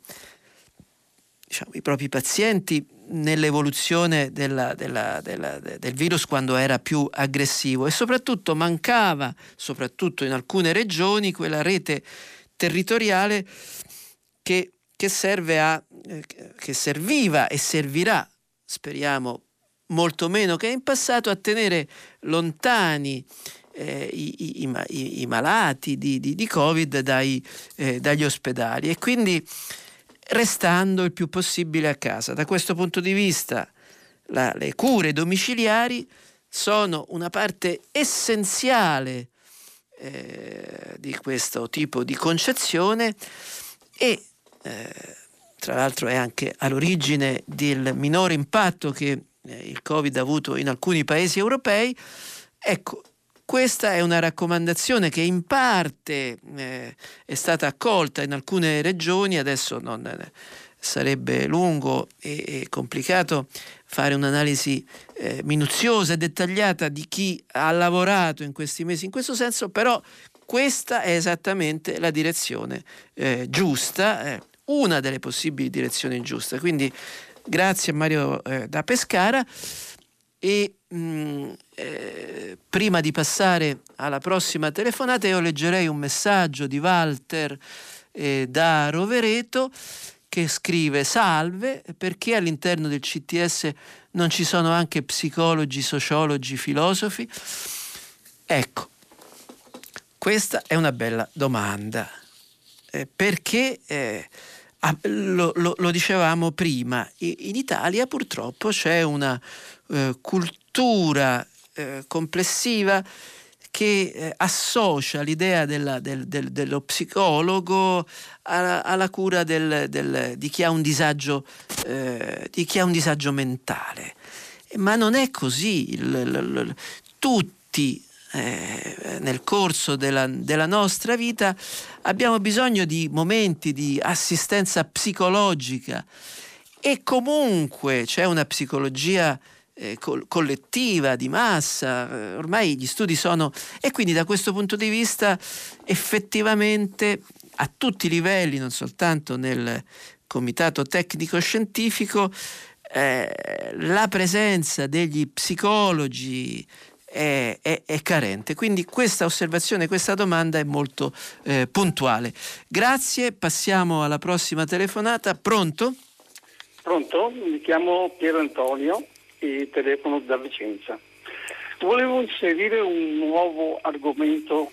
diciamo, i propri pazienti nell'evoluzione della, della, della, del virus quando era più aggressivo. E soprattutto mancava, soprattutto in alcune regioni, quella rete territoriale che, che, serve a, eh, che serviva e servirà, speriamo, molto meno che in passato, a tenere lontani eh, i, i, i, i, malati di, di, di Covid dai, eh, dagli ospedali e quindi restando il più possibile a casa. Da questo punto di vista la, le cure domiciliari sono una parte essenziale eh, di questo tipo di concezione e eh, tra l'altro è anche all'origine del minore impatto che il Covid ha avuto in alcuni paesi europei. Ecco, questa è una raccomandazione che in parte eh, è stata accolta in alcune regioni, adesso non eh, sarebbe lungo e, e, complicato fare un'analisi eh, minuziosa e dettagliata di chi ha lavorato in questi mesi in questo senso, però questa è esattamente la direzione eh, giusta, eh, una delle possibili direzioni giuste. Quindi Grazie a Mario eh, da Pescara e mh, mm, eh, prima di passare alla prossima telefonata io leggerei un messaggio di Walter eh, da Rovereto che scrive salve perché all'interno del CTS non ci sono anche psicologi, sociologi, filosofi? Ecco, questa è una bella domanda. Eh, perché eh, Ah, lo, lo, lo, dicevamo prima, in Italia purtroppo c'è una eh, cultura eh, complessiva che eh, associa l'idea della, del, del, dello psicologo alla, alla cura del, di, chi disagio, eh, di, chi ha un disagio, mentale. Ma non è così. Il, il, tutti eh, nel corso della, della, nostra vita abbiamo bisogno di momenti di assistenza psicologica. E comunque c'è una psicologia eh, col- collettiva, di massa, eh, ormai gli studi sono... e quindi da questo punto di vista effettivamente a tutti i livelli, non soltanto nel comitato tecnico scientifico, eh, la presenza degli psicologi è, è, è, carente. Quindi questa osservazione, questa domanda è molto eh, puntuale. Grazie, passiamo alla prossima telefonata. Pronto? Pronto, mi chiamo Piero Antonio e telefono da Vicenza. Volevo inserire un nuovo argomento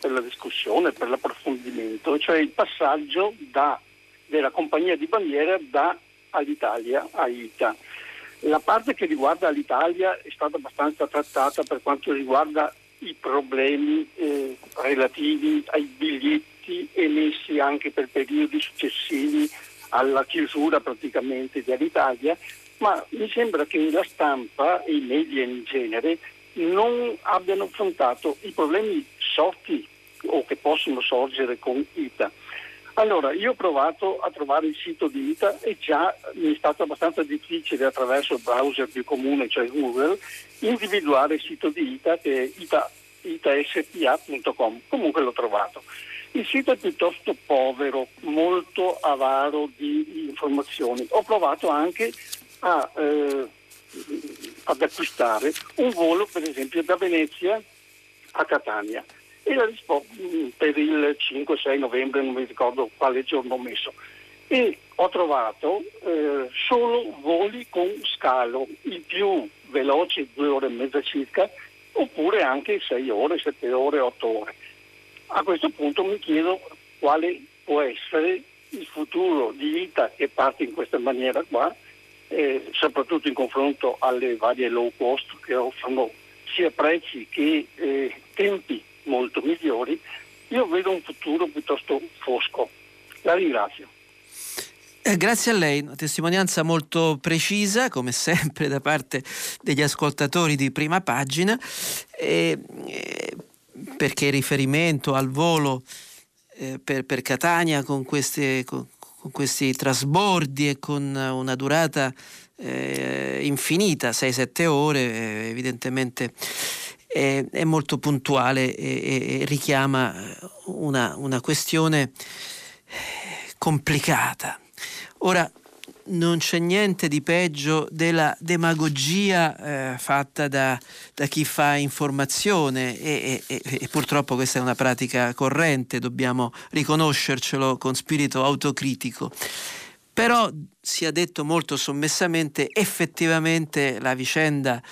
per la discussione, per l'approfondimento, cioè il passaggio da, della compagnia di bandiera da all'Italia a ITA. La parte che riguarda l'Italia è stata abbastanza trattata per quanto riguarda i problemi eh, relativi ai biglietti emessi anche per periodi successivi alla chiusura praticamente dell'Italia, ma mi sembra che la stampa e i media in genere non abbiano affrontato i problemi sorti o che possono sorgere con ITA. Allora, io ho provato a trovare il sito di ITA e già mi è stato abbastanza difficile attraverso il browser più comune, cioè Google, individuare il sito di ITA che è ita, itaspa.com. Comunque l'ho trovato. Il sito è piuttosto povero, molto avaro di informazioni. Ho provato anche a, eh, ad acquistare un volo, per esempio, da Venezia a Catania e la risposta mm, per il 5-6 novembre, non mi ricordo quale giorno ho messo. E ho trovato eh, solo voli con scalo, il più veloce due ore e mezza circa, oppure anche 6 ore, 7 ore, 8 ore. A questo punto mi chiedo quale può essere il futuro di ITA che parte in questa maniera qua, eh, soprattutto in confronto alle varie low cost che offrono sia prezzi che eh, tempi molto migliori, io vedo un futuro piuttosto fosco. La ringrazio. Eh, grazie a lei, una testimonianza molto precisa, come sempre, da parte degli ascoltatori di prima pagina, eh, perché il riferimento al volo eh, per, per, Catania con, queste, con, con, questi trasbordi e con una durata eh, infinita, 6-7 ore, eh, evidentemente è, è molto puntuale e, e richiama una, una, questione complicata. Ora, non c'è niente di peggio della demagogia eh, fatta da, da, chi fa informazione e, e, e, purtroppo questa è una pratica corrente, dobbiamo riconoscercelo con spirito autocritico. Però sia detto molto sommessamente, effettivamente la vicenda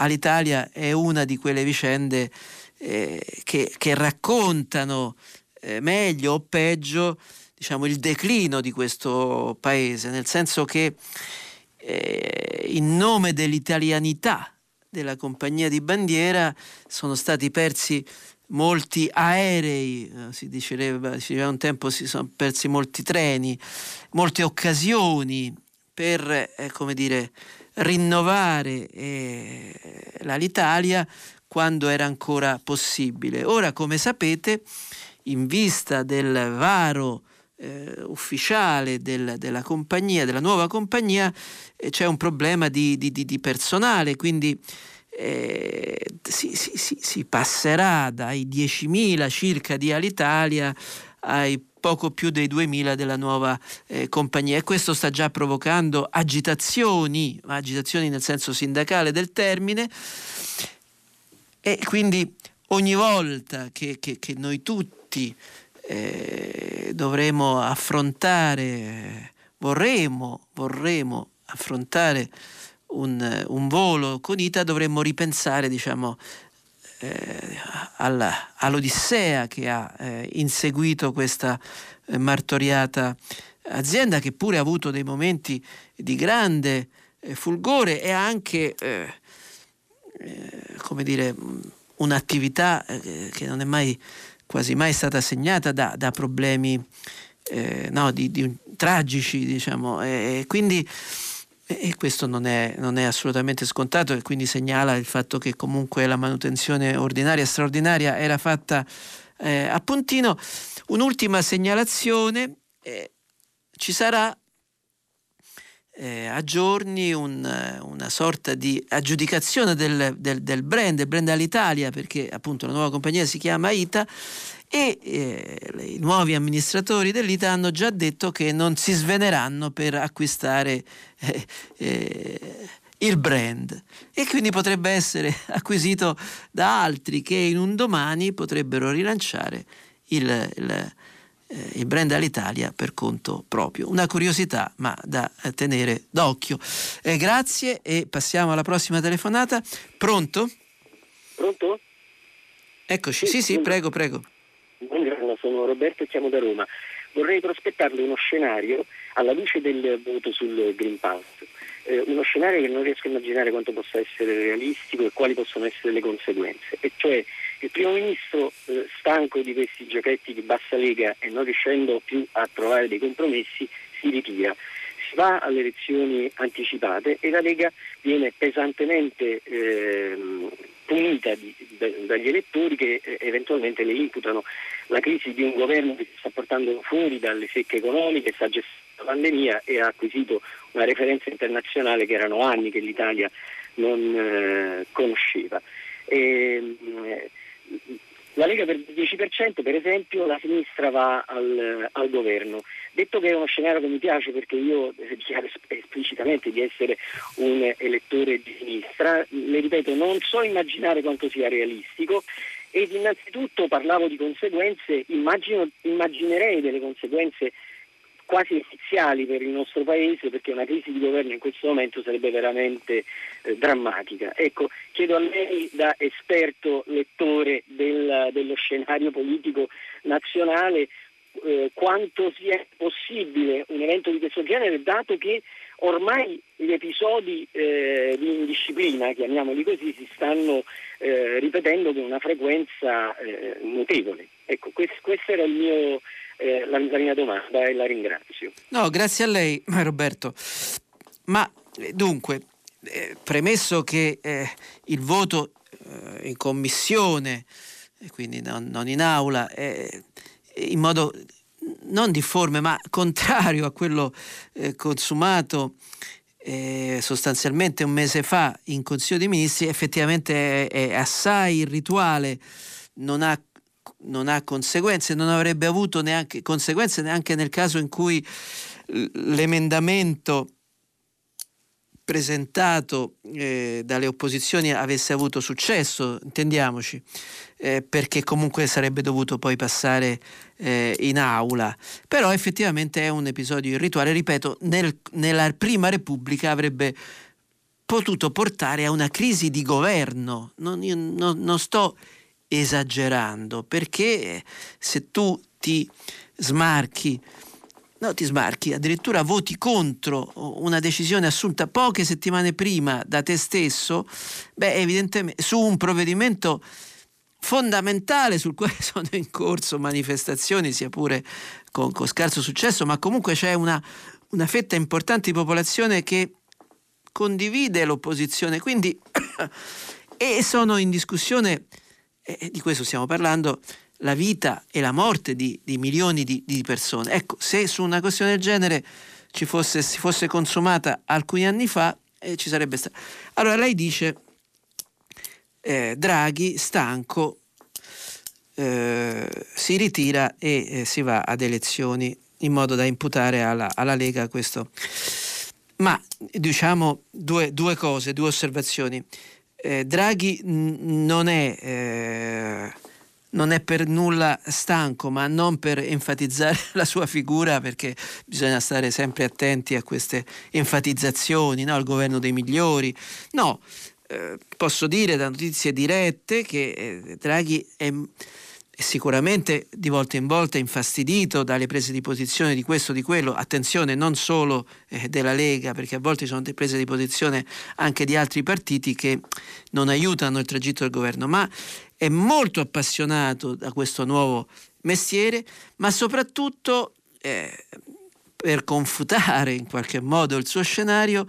all'Italia è una di quelle vicende eh, che, che, raccontano eh, meglio o peggio diciamo, il declino di questo paese, nel senso che eh, in nome dell'italianità della compagnia di bandiera sono stati persi molti aerei, eh, si diceva, si diceva un tempo si sono persi molti treni, molte occasioni per, eh, come dire, rinnovare eh, l'Alitalia quando era ancora possibile. Ora, come sapete, in vista del varo eh, ufficiale del, della compagnia, della nuova compagnia, eh, c'è un problema di, di, di personale, quindi eh, si, si, si, passerà dai 10.000 circa di Alitalia ai poco più dei 2000 della nuova eh, compagnia. E questo sta già provocando agitazioni, agitazioni nel senso sindacale del termine. E quindi ogni volta che, che, che noi tutti eh, dovremo affrontare, vorremmo, vorremmo affrontare un, un, volo con ITA dovremmo ripensare diciamo, eh, alla, all'Odissea che ha eh, inseguito questa eh, martoriata azienda che pure ha avuto dei momenti di grande eh, fulgore e anche eh, eh, come dire, un'attività che non è mai quasi mai stata segnata da, da problemi no, di, di, tragici diciamo. E quindi e questo non è, non è, assolutamente scontato e quindi segnala il fatto che comunque la manutenzione ordinaria e straordinaria era fatta eh, a puntino. Un'ultima segnalazione, eh, ci sarà eh, a giorni un, una sorta di aggiudicazione del, del, del brand, del brand all'Italia, perché appunto la nuova compagnia si chiama ITA e eh, i nuovi amministratori dell'ITA hanno già detto che non si sveneranno per acquistare eh, eh, il brand e quindi potrebbe essere acquisito da altri che in un domani potrebbero rilanciare il, il, eh, il brand all'Italia per conto proprio. Una curiosità ma da tenere d'occhio. Eh, grazie e passiamo alla prossima telefonata. Pronto? Pronto? Eccoci, sì, sì, prego, prego. Buongiorno, sono Roberto e chiamo da Roma. Vorrei prospettarle uno scenario alla luce del voto sul Green Pass. Eh, uno scenario che non riesco a immaginare quanto possa essere realistico e quali possono essere le conseguenze. E cioè il primo ministro, eh, stanco di questi giochetti di bassa lega e non riuscendo più a trovare dei compromessi, si ritira. Si va alle elezioni anticipate e la Lega viene pesantemente eh, punita di, dagli elettori che eh, eventualmente le imputano la crisi di un governo che sta portando fuori dalle secche economiche, sta gestendo la pandemia e ha acquisito una referenza internazionale che erano anni che l'Italia non eh, conosceva. E, eh, la Lega per il 10%, per esempio, la sinistra va al, al, governo. Detto che è uno scenario che mi piace perché io dichiaro esplicitamente di essere un elettore di sinistra, le ripeto, non so immaginare quanto sia realistico ed innanzitutto parlavo di conseguenze, immagino, immaginerei delle conseguenze quasi essenziali per il nostro Paese perché una crisi di governo in questo momento sarebbe veramente eh, drammatica. Ecco, chiedo a lei da esperto lettore del, dello scenario politico nazionale eh, quanto sia possibile un evento di questo genere dato che ormai gli episodi eh, di indisciplina, chiamiamoli così, si stanno eh, ripetendo con una frequenza eh, notevole. Ecco, questo, questo era il mio eh, la, la, mia domanda e la ringrazio. No, grazie a lei Roberto. Ma eh, dunque, eh, premesso che eh, il voto eh, in commissione, quindi non, non in aula, in modo non difforme ma contrario a quello eh, consumato sostanzialmente un mese fa in Consiglio dei Ministri, effettivamente è, è assai irrituale, non ha non ha conseguenze, non avrebbe avuto neanche conseguenze neanche nel caso in cui l'emendamento presentato eh, dalle opposizioni avesse avuto successo, intendiamoci, eh, perché comunque sarebbe dovuto poi passare eh, in aula. Però effettivamente è un episodio irrituale, ripeto, nel, nella prima Repubblica avrebbe potuto portare a una crisi di governo. Non, io non, non sto esagerando, perché se tu ti smarchi, no, ti smarchi, addirittura voti contro una decisione assunta poche settimane prima da te stesso, beh, evidentemente su un provvedimento fondamentale sul quale sono in corso manifestazioni, sia pure con, con scarso successo, ma comunque c'è una, una fetta importante di popolazione che condivide l'opposizione, quindi e sono in discussione e di questo stiamo parlando, la vita e la morte di, di milioni di, di, persone. Ecco, se su una questione del genere ci fosse, si fosse consumata alcuni anni fa, eh, ci sarebbe stato. Allora lei dice, eh, Draghi, stanco, eh, si ritira e eh, si va ad elezioni in modo da imputare alla, alla Lega questo. Ma diciamo due, due cose, due osservazioni eh, Draghi n- non, è, eh, non è per nulla stanco, ma non per enfatizzare la sua figura, perché bisogna stare sempre attenti a queste enfatizzazioni, no? al governo dei migliori. No, eh, posso dire da notizie dirette che eh, Draghi è sicuramente di volta in volta infastidito dalle prese di posizione di questo o di quello, attenzione non solo eh, della Lega, perché a volte sono prese di posizione anche di altri partiti che non aiutano il tragitto del governo, ma è molto appassionato da questo nuovo mestiere, ma soprattutto eh, per confutare in qualche modo il suo scenario,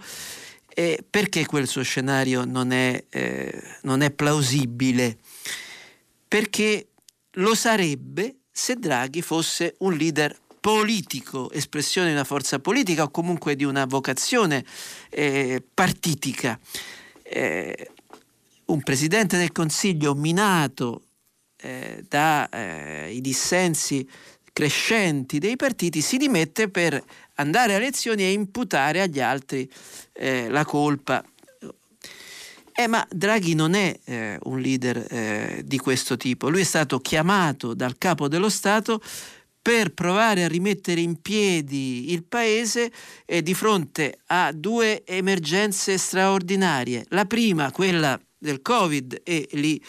E perché quel suo scenario non è, eh, non è plausibile? Perché lo sarebbe se Draghi fosse un leader politico, espressione di una forza politica o comunque di una vocazione eh, partitica. Eh, un presidente del Consiglio minato eh, dai eh, dissensi crescenti dei partiti si dimette per andare a elezioni e imputare agli altri eh, la colpa. Eh, ma Draghi non è eh, un leader eh, di questo tipo, lui è stato chiamato dal capo dello Stato per provare a rimettere in piedi il paese eh, di fronte a due emergenze straordinarie. La prima, quella del Covid, e lì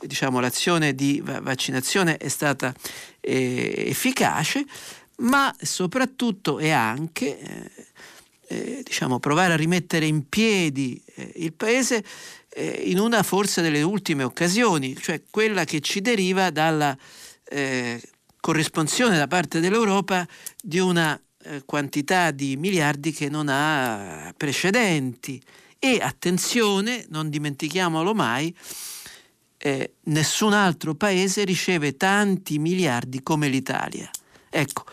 diciamo, l'azione di vaccinazione è stata eh, efficace, ma soprattutto e anche eh, eh, diciamo, provare a rimettere in piedi eh, il paese eh, in una forse delle ultime occasioni, cioè quella che ci deriva dalla eh, corrisponzione da parte dell'Europa di una quantità di miliardi che non ha precedenti. E attenzione, non dimentichiamolo mai, eh, nessun altro paese riceve tanti miliardi come l'Italia. Ecco,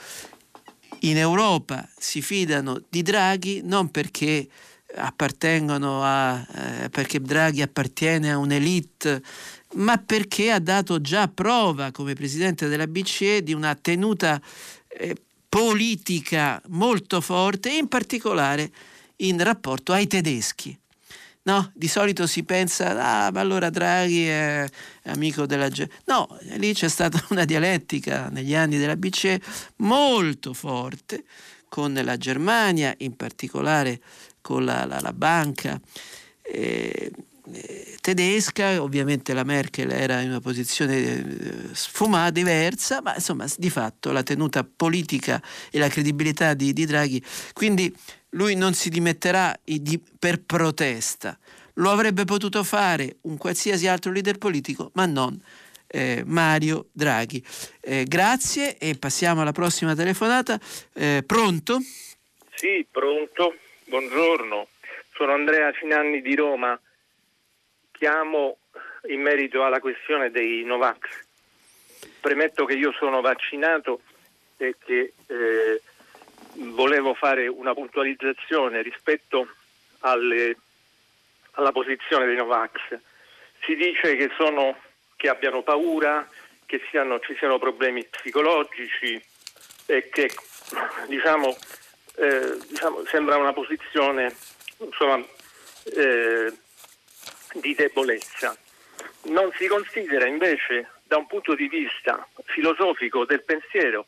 in Europa si fidano di Draghi non perché appartengono a eh, perché Draghi appartiene a un'elite, ma perché ha dato già prova come presidente della BCE di una tenuta eh, politica molto forte, in particolare in rapporto ai tedeschi. No, di solito si pensa, ah, ma allora Draghi è amico della gente. No, lì c'è stata una dialettica negli anni della BCE molto forte con la Germania, in particolare con la, la, la banca eh, eh, tedesca, ovviamente la Merkel era in una posizione eh, sfumata, diversa, ma insomma di fatto la tenuta politica e la credibilità di, di Draghi. Quindi lui non si dimetterà per protesta. Lo avrebbe potuto fare un qualsiasi altro leader politico, ma non eh, Mario Draghi. Eh, grazie e passiamo alla prossima telefonata. Eh, pronto? Sì, pronto. Buongiorno. Sono Andrea Finanni di Roma. Chiamo in merito alla questione dei Novax. Premetto che io sono vaccinato e che eh, volevo fare una puntualizzazione rispetto alle, alla posizione dei Novax. Si dice che, sono, che abbiano paura, che siano, ci siano problemi psicologici e che diciamo, eh, diciamo, sembra una posizione insomma, eh, di debolezza. Non si considera invece da un punto di vista filosofico del pensiero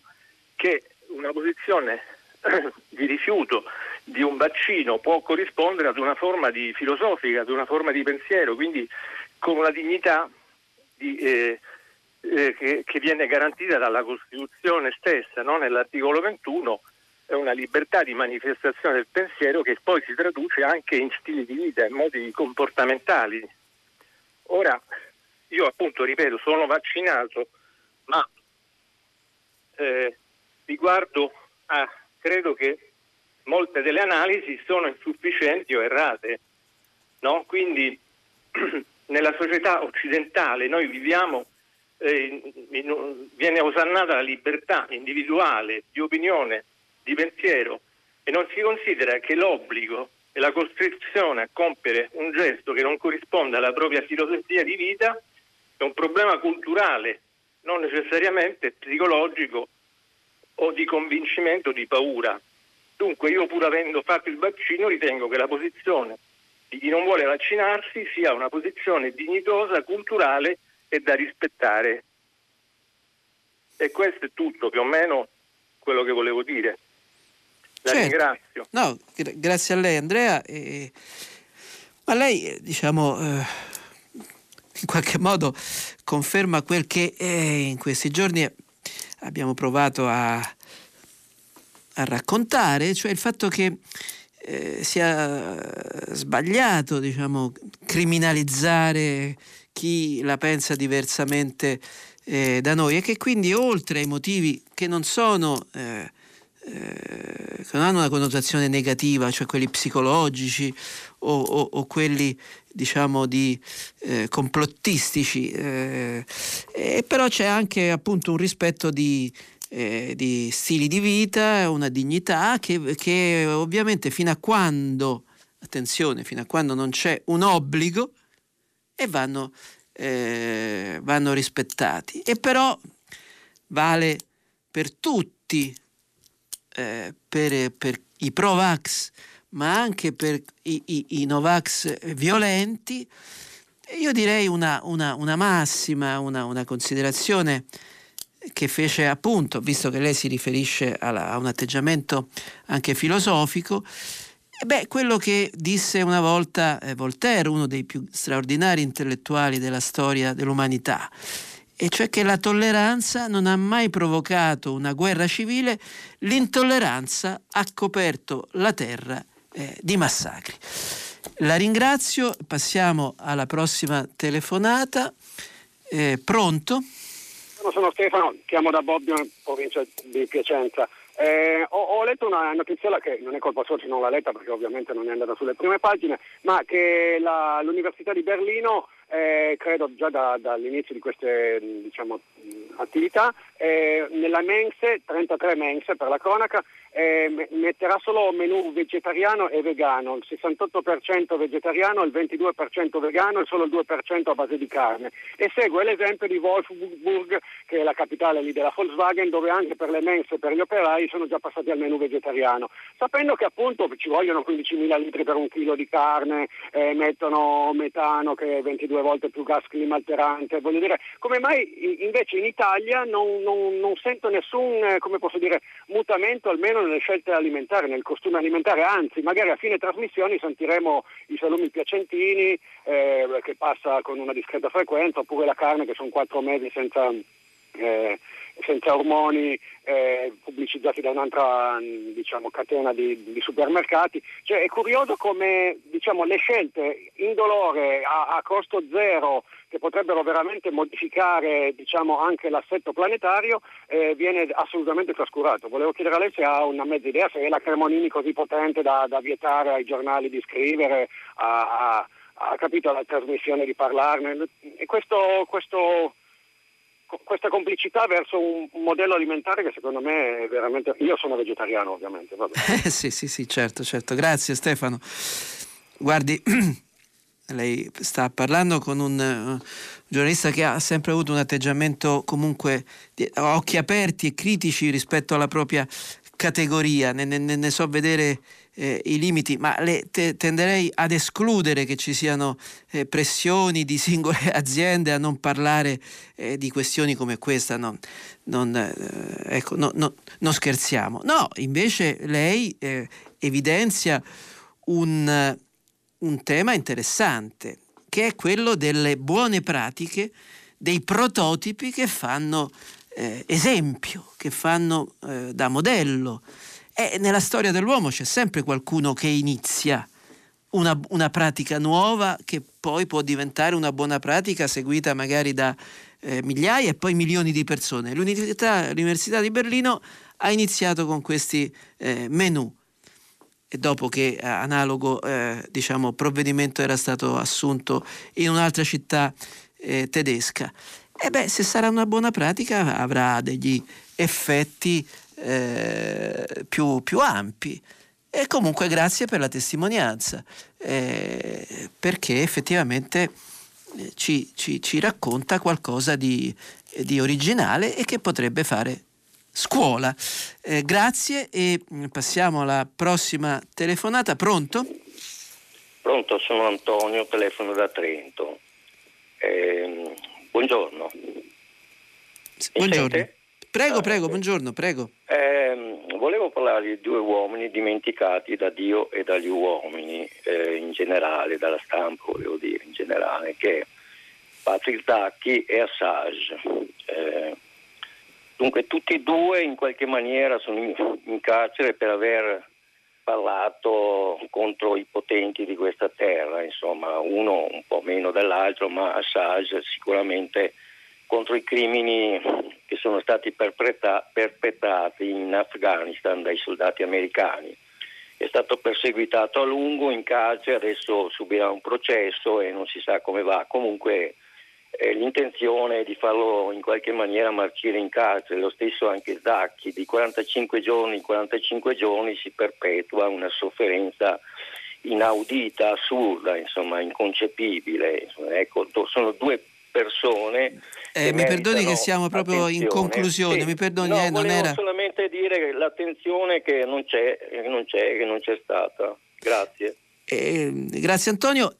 che una posizione di rifiuto di un vaccino può corrispondere ad una forma di filosofica, ad una forma di pensiero, quindi con una dignità di, eh, eh, che, che, viene garantita dalla Costituzione stessa, no? nell'articolo 21 è una libertà di manifestazione del pensiero che poi si traduce anche in stili di vita, in modi comportamentali. Ora, io appunto, ripeto, sono vaccinato, ma eh, riguardo a credo che molte delle analisi sono insufficienti o errate. No? Quindi nella società occidentale noi viviamo, eh, in, viene osannata la libertà individuale di opinione, di pensiero e non si considera che l'obbligo e la costrizione a compiere un gesto che non corrisponde alla propria filosofia di vita è un problema culturale, non necessariamente psicologico o di convincimento di paura. Dunque io pur avendo fatto il vaccino ritengo che la posizione di chi non vuole vaccinarsi sia una posizione dignitosa, culturale e da rispettare. E questo è tutto, più o meno quello che volevo dire. La certo. ringrazio. No, gra- grazie a lei Andrea. E... Ma lei, eh, diciamo, eh, in qualche modo conferma quel che in questi giorni abbiamo provato a, a raccontare, cioè il fatto che eh, sia sbagliato diciamo, criminalizzare chi la pensa diversamente eh, da noi e che quindi oltre ai motivi che non sono eh, eh, che non hanno una connotazione negativa, cioè quelli psicologici o, o, o quelli diciamo di eh, complottistici, eh, e però c'è anche appunto un rispetto di, eh, di stili di vita, una dignità che, che, ovviamente fino a quando, attenzione, fino a quando non c'è un obbligo e vanno, eh, vanno rispettati. E però vale per tutti, eh, per, per i Provax, ma anche per i, i, i Novax violenti, io direi una, una, una massima, una, una, considerazione che fece appunto, visto che lei si riferisce alla, a un atteggiamento anche filosofico, beh, quello che disse una volta eh, Voltaire, uno dei più straordinari intellettuali della storia dell'umanità, e cioè che la tolleranza non ha mai provocato una guerra civile, l'intolleranza ha coperto la terra eh, di massacri. La ringrazio, passiamo alla prossima telefonata. Eh, pronto? Sono Stefano, chiamo da Bobbio, provincia di Piacenza. Eh, ho, ho, letto una notizia che non è colpa sua se non l'ha letta perché ovviamente non è andata sulle prime pagine, ma che la, l'Università di Berlino eh, credo già da, dall'inizio di queste diciamo, attività, eh, nella mense, 33 mense per la cronaca, eh, metterà solo menù vegetariano e vegano, il 68% vegetariano, il 22% vegano e solo il 2% a base di carne. E segue l'esempio di Wolfsburg, che è la capitale della Volkswagen, dove anche per le mense e per gli operai sono già passati al menù vegetariano, sapendo che appunto ci vogliono 15.000 litri per un chilo di carne, eh, mettono metano che è 22 volte più gas climalterante, voglio dire, come mai invece in Italia non, non, non sento nessun, eh, come posso dire, mutamento almeno nelle scelte alimentari, nel costume alimentare, anzi magari a fine trasmissione sentiremo i salumi piacentini eh, che passa con una discreta frequenza oppure la carne che sono quattro mesi senza, eh, senza ormoni eh, pubblicizzati da un'altra diciamo, catena di, di, supermercati. Cioè, è curioso come diciamo, le scelte indolore a, a costo zero che potrebbero veramente modificare diciamo, anche l'assetto planetario eh, viene assolutamente trascurato. Volevo chiedere a lei se ha una mezza idea, se è la Cremonini così potente da, da vietare ai giornali di scrivere, ha, capito la trasmissione di parlarne. E questo, questo questa complicità verso un, modello alimentare che secondo me è veramente... Io sono vegetariano ovviamente. Eh, sì, sì, sì, certo, certo. Grazie Stefano. Guardi, lei sta parlando con un uh, giornalista che ha sempre avuto un atteggiamento comunque di occhi aperti e critici rispetto alla propria categoria, ne, ne, ne so vedere eh, i limiti, ma le, te, tenderei ad escludere che ci siano eh, pressioni di singole aziende a non parlare eh, di questioni come questa. No, non, eh, ecco, no, no, non scherziamo. No, invece lei eh, evidenzia un, un tema interessante, che è quello delle buone pratiche, dei prototipi che fanno eh, esempio, che fanno eh, da modello. E nella storia dell'uomo c'è sempre qualcuno che inizia una, una, pratica nuova che poi può diventare una buona pratica seguita magari da eh, migliaia e poi milioni di persone. L'Università, l'Università di Berlino ha iniziato con questi eh, menù e dopo che eh, analogo eh, diciamo, provvedimento era stato assunto in un'altra città eh, tedesca. E beh, se sarà una buona pratica avrà degli effetti eh, più, più, ampi. E comunque grazie per la testimonianza, eh, perché effettivamente eh, ci, ci, ci, racconta qualcosa di, di, originale e che potrebbe fare scuola. Eh, grazie e passiamo alla prossima telefonata. Pronto? Pronto, sono Antonio, telefono da Trento. Eh, Buongiorno. buongiorno. Prego, prego, buongiorno, prego. Eh, volevo parlare di due uomini dimenticati da Dio e dagli uomini eh, in generale, dalla stampa volevo dire in generale, che Patrick Zacchi e Assage. Eh, dunque tutti e due in qualche maniera sono in, in carcere per aver parlato contro i potenti di questa terra, insomma, uno un po' meno dell'altro, ma Assage sicuramente contro i crimini che sono stati perpetrati in Afghanistan dai soldati americani. È stato perseguitato a lungo in carcere, adesso subirà un processo e non si sa come va. Comunque eh, l'intenzione è di farlo in qualche maniera marcire in carcere, lo stesso anche Zacchi, di 45 giorni in 45 giorni si perpetua una sofferenza inaudita, assurda, insomma, inconcepibile. Ecco, sono due persone. Eh, mi perdoni che siamo proprio attenzione. in conclusione, sì. mi perdoni, no, eh, non era... solamente dire l'attenzione che non c'è, che non c'è, che non c'è stata. Grazie. Eh, grazie Antonio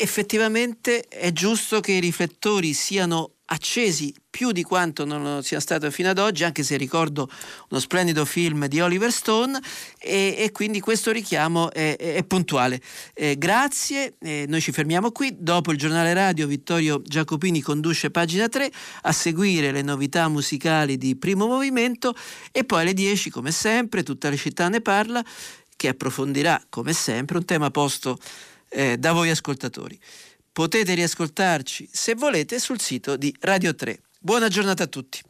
effettivamente è giusto che i riflettori siano accesi più di quanto non sia stato fino ad oggi, anche se ricordo uno splendido film di Oliver Stone e, e quindi questo richiamo è, è, puntuale. Eh, grazie, eh, noi ci fermiamo qui, dopo il giornale radio Vittorio Giacopini conduce pagina 3 a seguire le novità musicali di primo movimento e poi alle 10 come sempre tutta la città ne parla che approfondirà come sempre un tema posto eh, da voi ascoltatori. Potete riascoltarci se volete sul sito di Radio 3. Buona giornata a tutti.